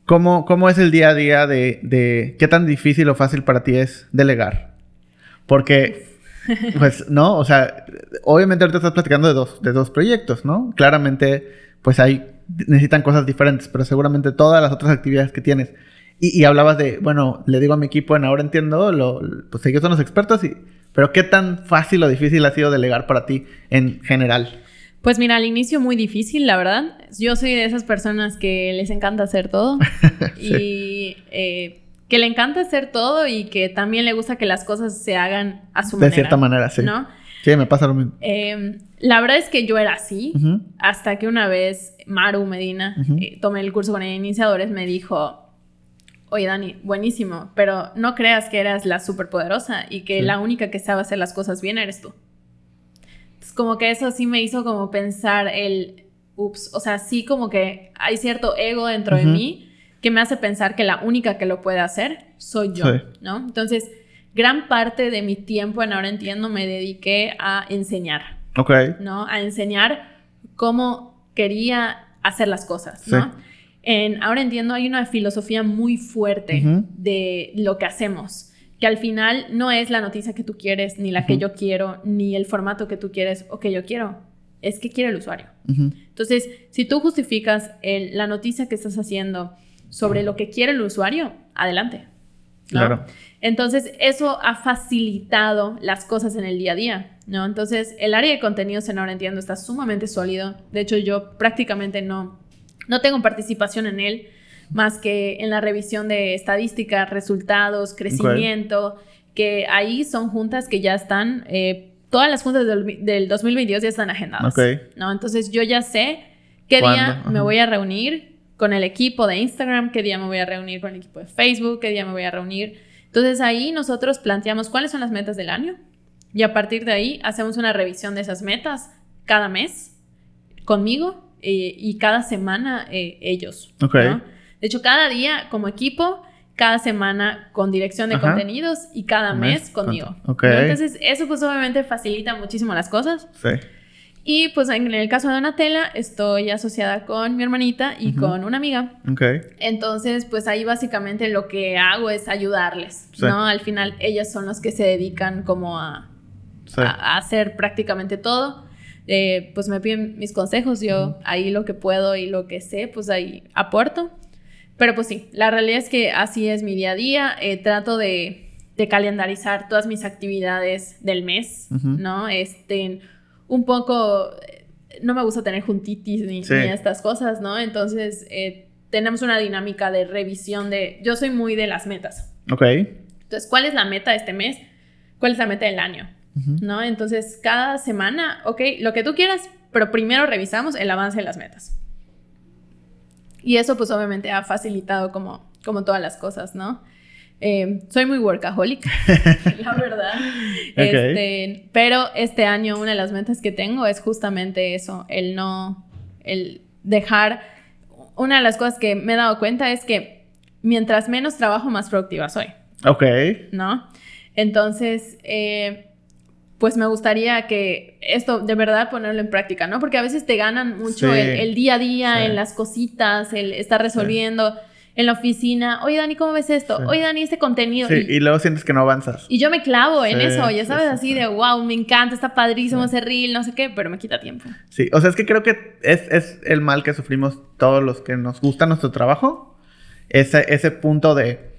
¿cómo, cómo es el día a día de, de qué tan difícil o fácil para ti es delegar? Porque, pues, ¿no? O sea, obviamente ahorita estás platicando de dos, de dos proyectos, ¿no? Claramente, pues hay, necesitan cosas diferentes, pero seguramente todas las otras actividades que tienes. Y, y hablabas de, bueno, le digo a mi equipo en Ahora Entiendo, lo, pues ellos son los expertos, y, pero ¿qué tan fácil o difícil ha sido delegar para ti en general? Pues mira, al inicio muy difícil, la verdad. Yo soy de esas personas que les encanta hacer todo *laughs* y eh, que le encanta hacer todo y que también le gusta que las cosas se hagan a su De manera. cierta manera, sí. ¿no? Sí, me pasa lo mismo. Eh, la verdad es que yo era así hasta que una vez Maru Medina, eh, tomé el curso con ella iniciadores, me dijo, oye Dani, buenísimo, pero no creas que eras la superpoderosa y que Sí. la única que sabe hacer las cosas bien eres tú. Entonces, como que eso sí me hizo como pensar el, ups, o sea, sí como que hay cierto ego dentro de mí que me hace pensar que la única que lo puede hacer soy yo, Sí. ¿no? Entonces, gran parte de mi tiempo en Ahora Entiendo me dediqué a enseñar. Ok. ¿no? A enseñar cómo quería hacer las cosas, Sí. ¿no? En, ahora entiendo, hay una filosofía muy fuerte Ujú. de lo que hacemos, que al final no es la noticia que tú quieres, ni la que Ujú. yo quiero, ni el formato que tú quieres o que yo quiero, es que quiere el usuario. Ujú. Entonces, si tú justificas el- la noticia que estás haciendo sobre lo que quiere el usuario, adelante. ¿no? Claro. Entonces, eso ha facilitado las cosas en el día a día, ¿no? Entonces, el área de contenidos en Ahora Entiendo está sumamente sólido. De hecho, yo prácticamente no, no tengo participación en él, más que en la revisión de estadísticas, resultados, crecimiento, que ahí son juntas que ya están, eh, todas las juntas del, del 2022 ya están agendadas. ¿no? Entonces, yo ya sé qué día me voy a reunir con el equipo de Instagram, qué día me voy a reunir con el equipo de Facebook, qué día me voy a reunir. Entonces ahí nosotros planteamos cuáles son las metas del año y a partir de ahí hacemos una revisión de esas metas cada mes conmigo eh, y cada semana eh, ellos. Ok. ¿no? De hecho, cada día como equipo, cada semana con dirección de Ajá. contenidos y cada mes, mes conmigo. con- ok. ¿no? Entonces eso pues obviamente facilita muchísimo las cosas. Sí. Y pues en el caso de Donatella, estoy asociada con mi hermanita y Ujú. con una amiga. Ok. Entonces, pues ahí básicamente lo que hago es ayudarles, Sí. ¿no? Al final ellas son las que se dedican como a, Sí. a- a hacer prácticamente todo. Eh, pues me piden mis consejos, yo ahí lo que puedo y lo que sé, pues ahí aporto. Pero pues sí, la realidad es que así es mi día a día. Eh, trato de, de calendarizar todas mis actividades del mes. ¿no? Este, un poco, eh, no me gusta tener juntitis ni, Sí. ni estas cosas, ¿no? Entonces, eh, tenemos una dinámica de revisión de, yo soy muy de las metas. Ok. Entonces, ¿cuál es la meta de este mes? ¿Cuál es la meta del año? ¿No? Entonces, cada semana, ok, lo que tú quieras, pero primero revisamos el avance de las metas. Y eso, pues, obviamente ha facilitado como, como todas las cosas, ¿no? Eh, soy muy workaholic, *laughs* la verdad. Este, pero este año una de las metas que tengo es justamente eso, el no, el dejar... Una de las cosas que me he dado cuenta es que mientras menos trabajo, más productiva soy. Ok. ¿no? Entonces, eh, pues me gustaría que esto de verdad ponerlo en práctica, ¿no? Porque a veces te ganan mucho Sí. el, el día a día, Sí. en las cositas, el estar resolviendo en la oficina. Oye, Dani, ¿cómo ves esto? Sí. Oye, Dani, este contenido. Sí, y, y luego sientes que no avanzas. y yo me clavo en eso, ya sabes, sí, así sí. de wow, me encanta, está padrísimo ese reel, no sé qué, pero me quita tiempo. Sí, o sea, es que creo que es, es el mal que sufrimos todos los que nos gusta nuestro trabajo. Ese, ese punto de,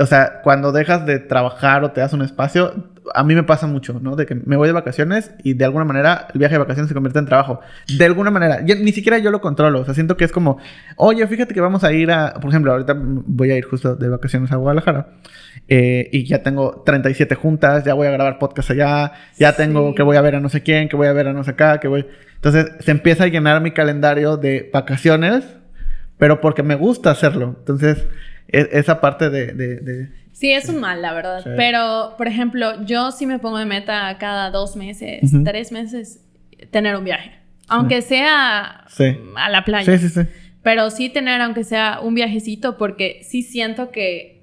o sea, cuando dejas de trabajar o te das un espacio, a mí me pasa mucho, ¿no? De que me voy de vacaciones y de alguna manera el viaje de vacaciones se convierte en trabajo. De alguna manera, yo- ni siquiera yo lo controlo, o sea, siento que es como, oye, fíjate que vamos a ir a, por ejemplo, ahorita voy a ir justo de vacaciones a Guadalajara. eh, y ya tengo 37 juntas, ya voy a grabar podcast allá, ya tengo Sí. que voy a ver a no sé quién, que voy a ver a no sé acá, que voy... Entonces se empieza a llenar mi calendario de vacaciones, pero porque me gusta hacerlo. Entonces, e- esa parte de... de- de- Sí, es un mal, la verdad. Sí. Pero, por ejemplo, yo sí me pongo de meta cada dos meses, tres meses, tener un viaje. Aunque sea a la playa. Sí, sí, sí. Pero sí tener, aunque sea un viajecito, porque sí siento que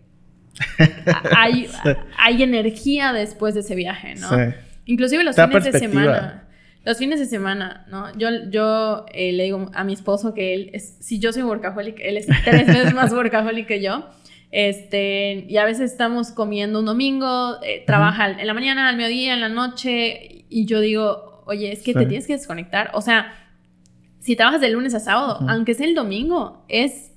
hay, *laughs* hay energía después de ese viaje, ¿no? Sí. Inclusive los fines de semana. Los fines de semana, ¿no? Yo, yo eh, le digo a mi esposo que él es, si yo soy workaholic, él es tres *laughs* veces más workaholic que yo. Este, y a veces estamos comiendo un domingo, eh, trabaja en la mañana, al mediodía, en la noche, y yo digo, oye, es que te tienes que desconectar. O sea, si trabajas de lunes a sábado, aunque sea el domingo, es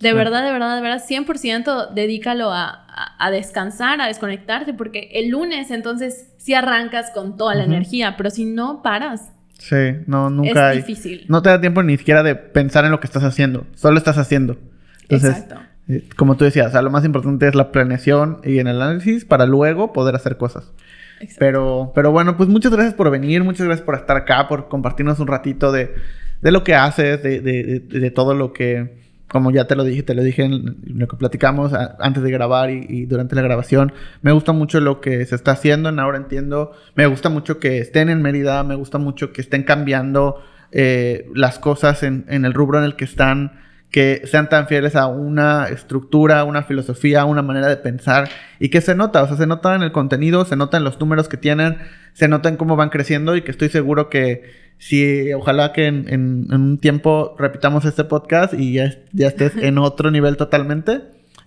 de Sí. verdad, de verdad, de verdad, 100% dedícalo a, a- a descansar, a desconectarte, porque el lunes entonces sí arrancas con toda la energía, pero si no paras, Sí, no, nunca es hay... difícil. No te da tiempo ni siquiera de pensar en lo que estás haciendo. Solo estás haciendo. Entonces, Exacto. eh, como tú decías, o sea, lo más importante es la planeación y el análisis para luego poder hacer cosas. exacto. Pero, pero bueno, pues muchas gracias por venir, muchas gracias por estar acá, por compartirnos un ratito de, de lo que haces, de, de- de- de todo lo que, como ya te lo dije, te lo dije en lo que platicamos antes de grabar y, y durante la grabación. Me gusta mucho lo que se está haciendo en Ahora Entiendo. Me gusta mucho que estén en Mérida, me gusta mucho que estén cambiando eh, las cosas en, en el rubro en el que están que sean tan fieles a una estructura, una filosofía, una manera de pensar y que se nota, o sea, se nota en el contenido, se nota en los números que tienen, se nota en cómo van creciendo y que estoy seguro que si ojalá que en, en- en un tiempo repitamos este podcast y ya, es- ya estés *laughs* en otro nivel totalmente.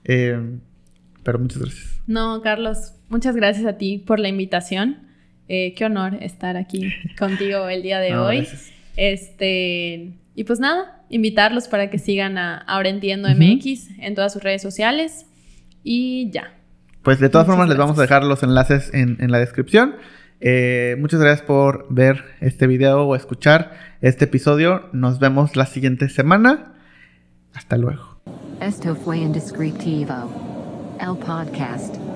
Eh, pero muchas gracias. No, Carlos, muchas gracias a ti por la invitación. Eh, qué honor estar aquí *laughs* contigo el día de No, hoy. gracias. Este, y pues nada, invitarlos para que sigan a Ahora Entiendo. MX en todas sus redes sociales. Y ya. Pues de todas Muchas formas les vamos a dejar los enlaces en, en la descripción. Eh, muchas gracias por ver este video o escuchar este episodio. Nos vemos la siguiente semana. Hasta luego. Esto fue Indescriptivo. El podcast.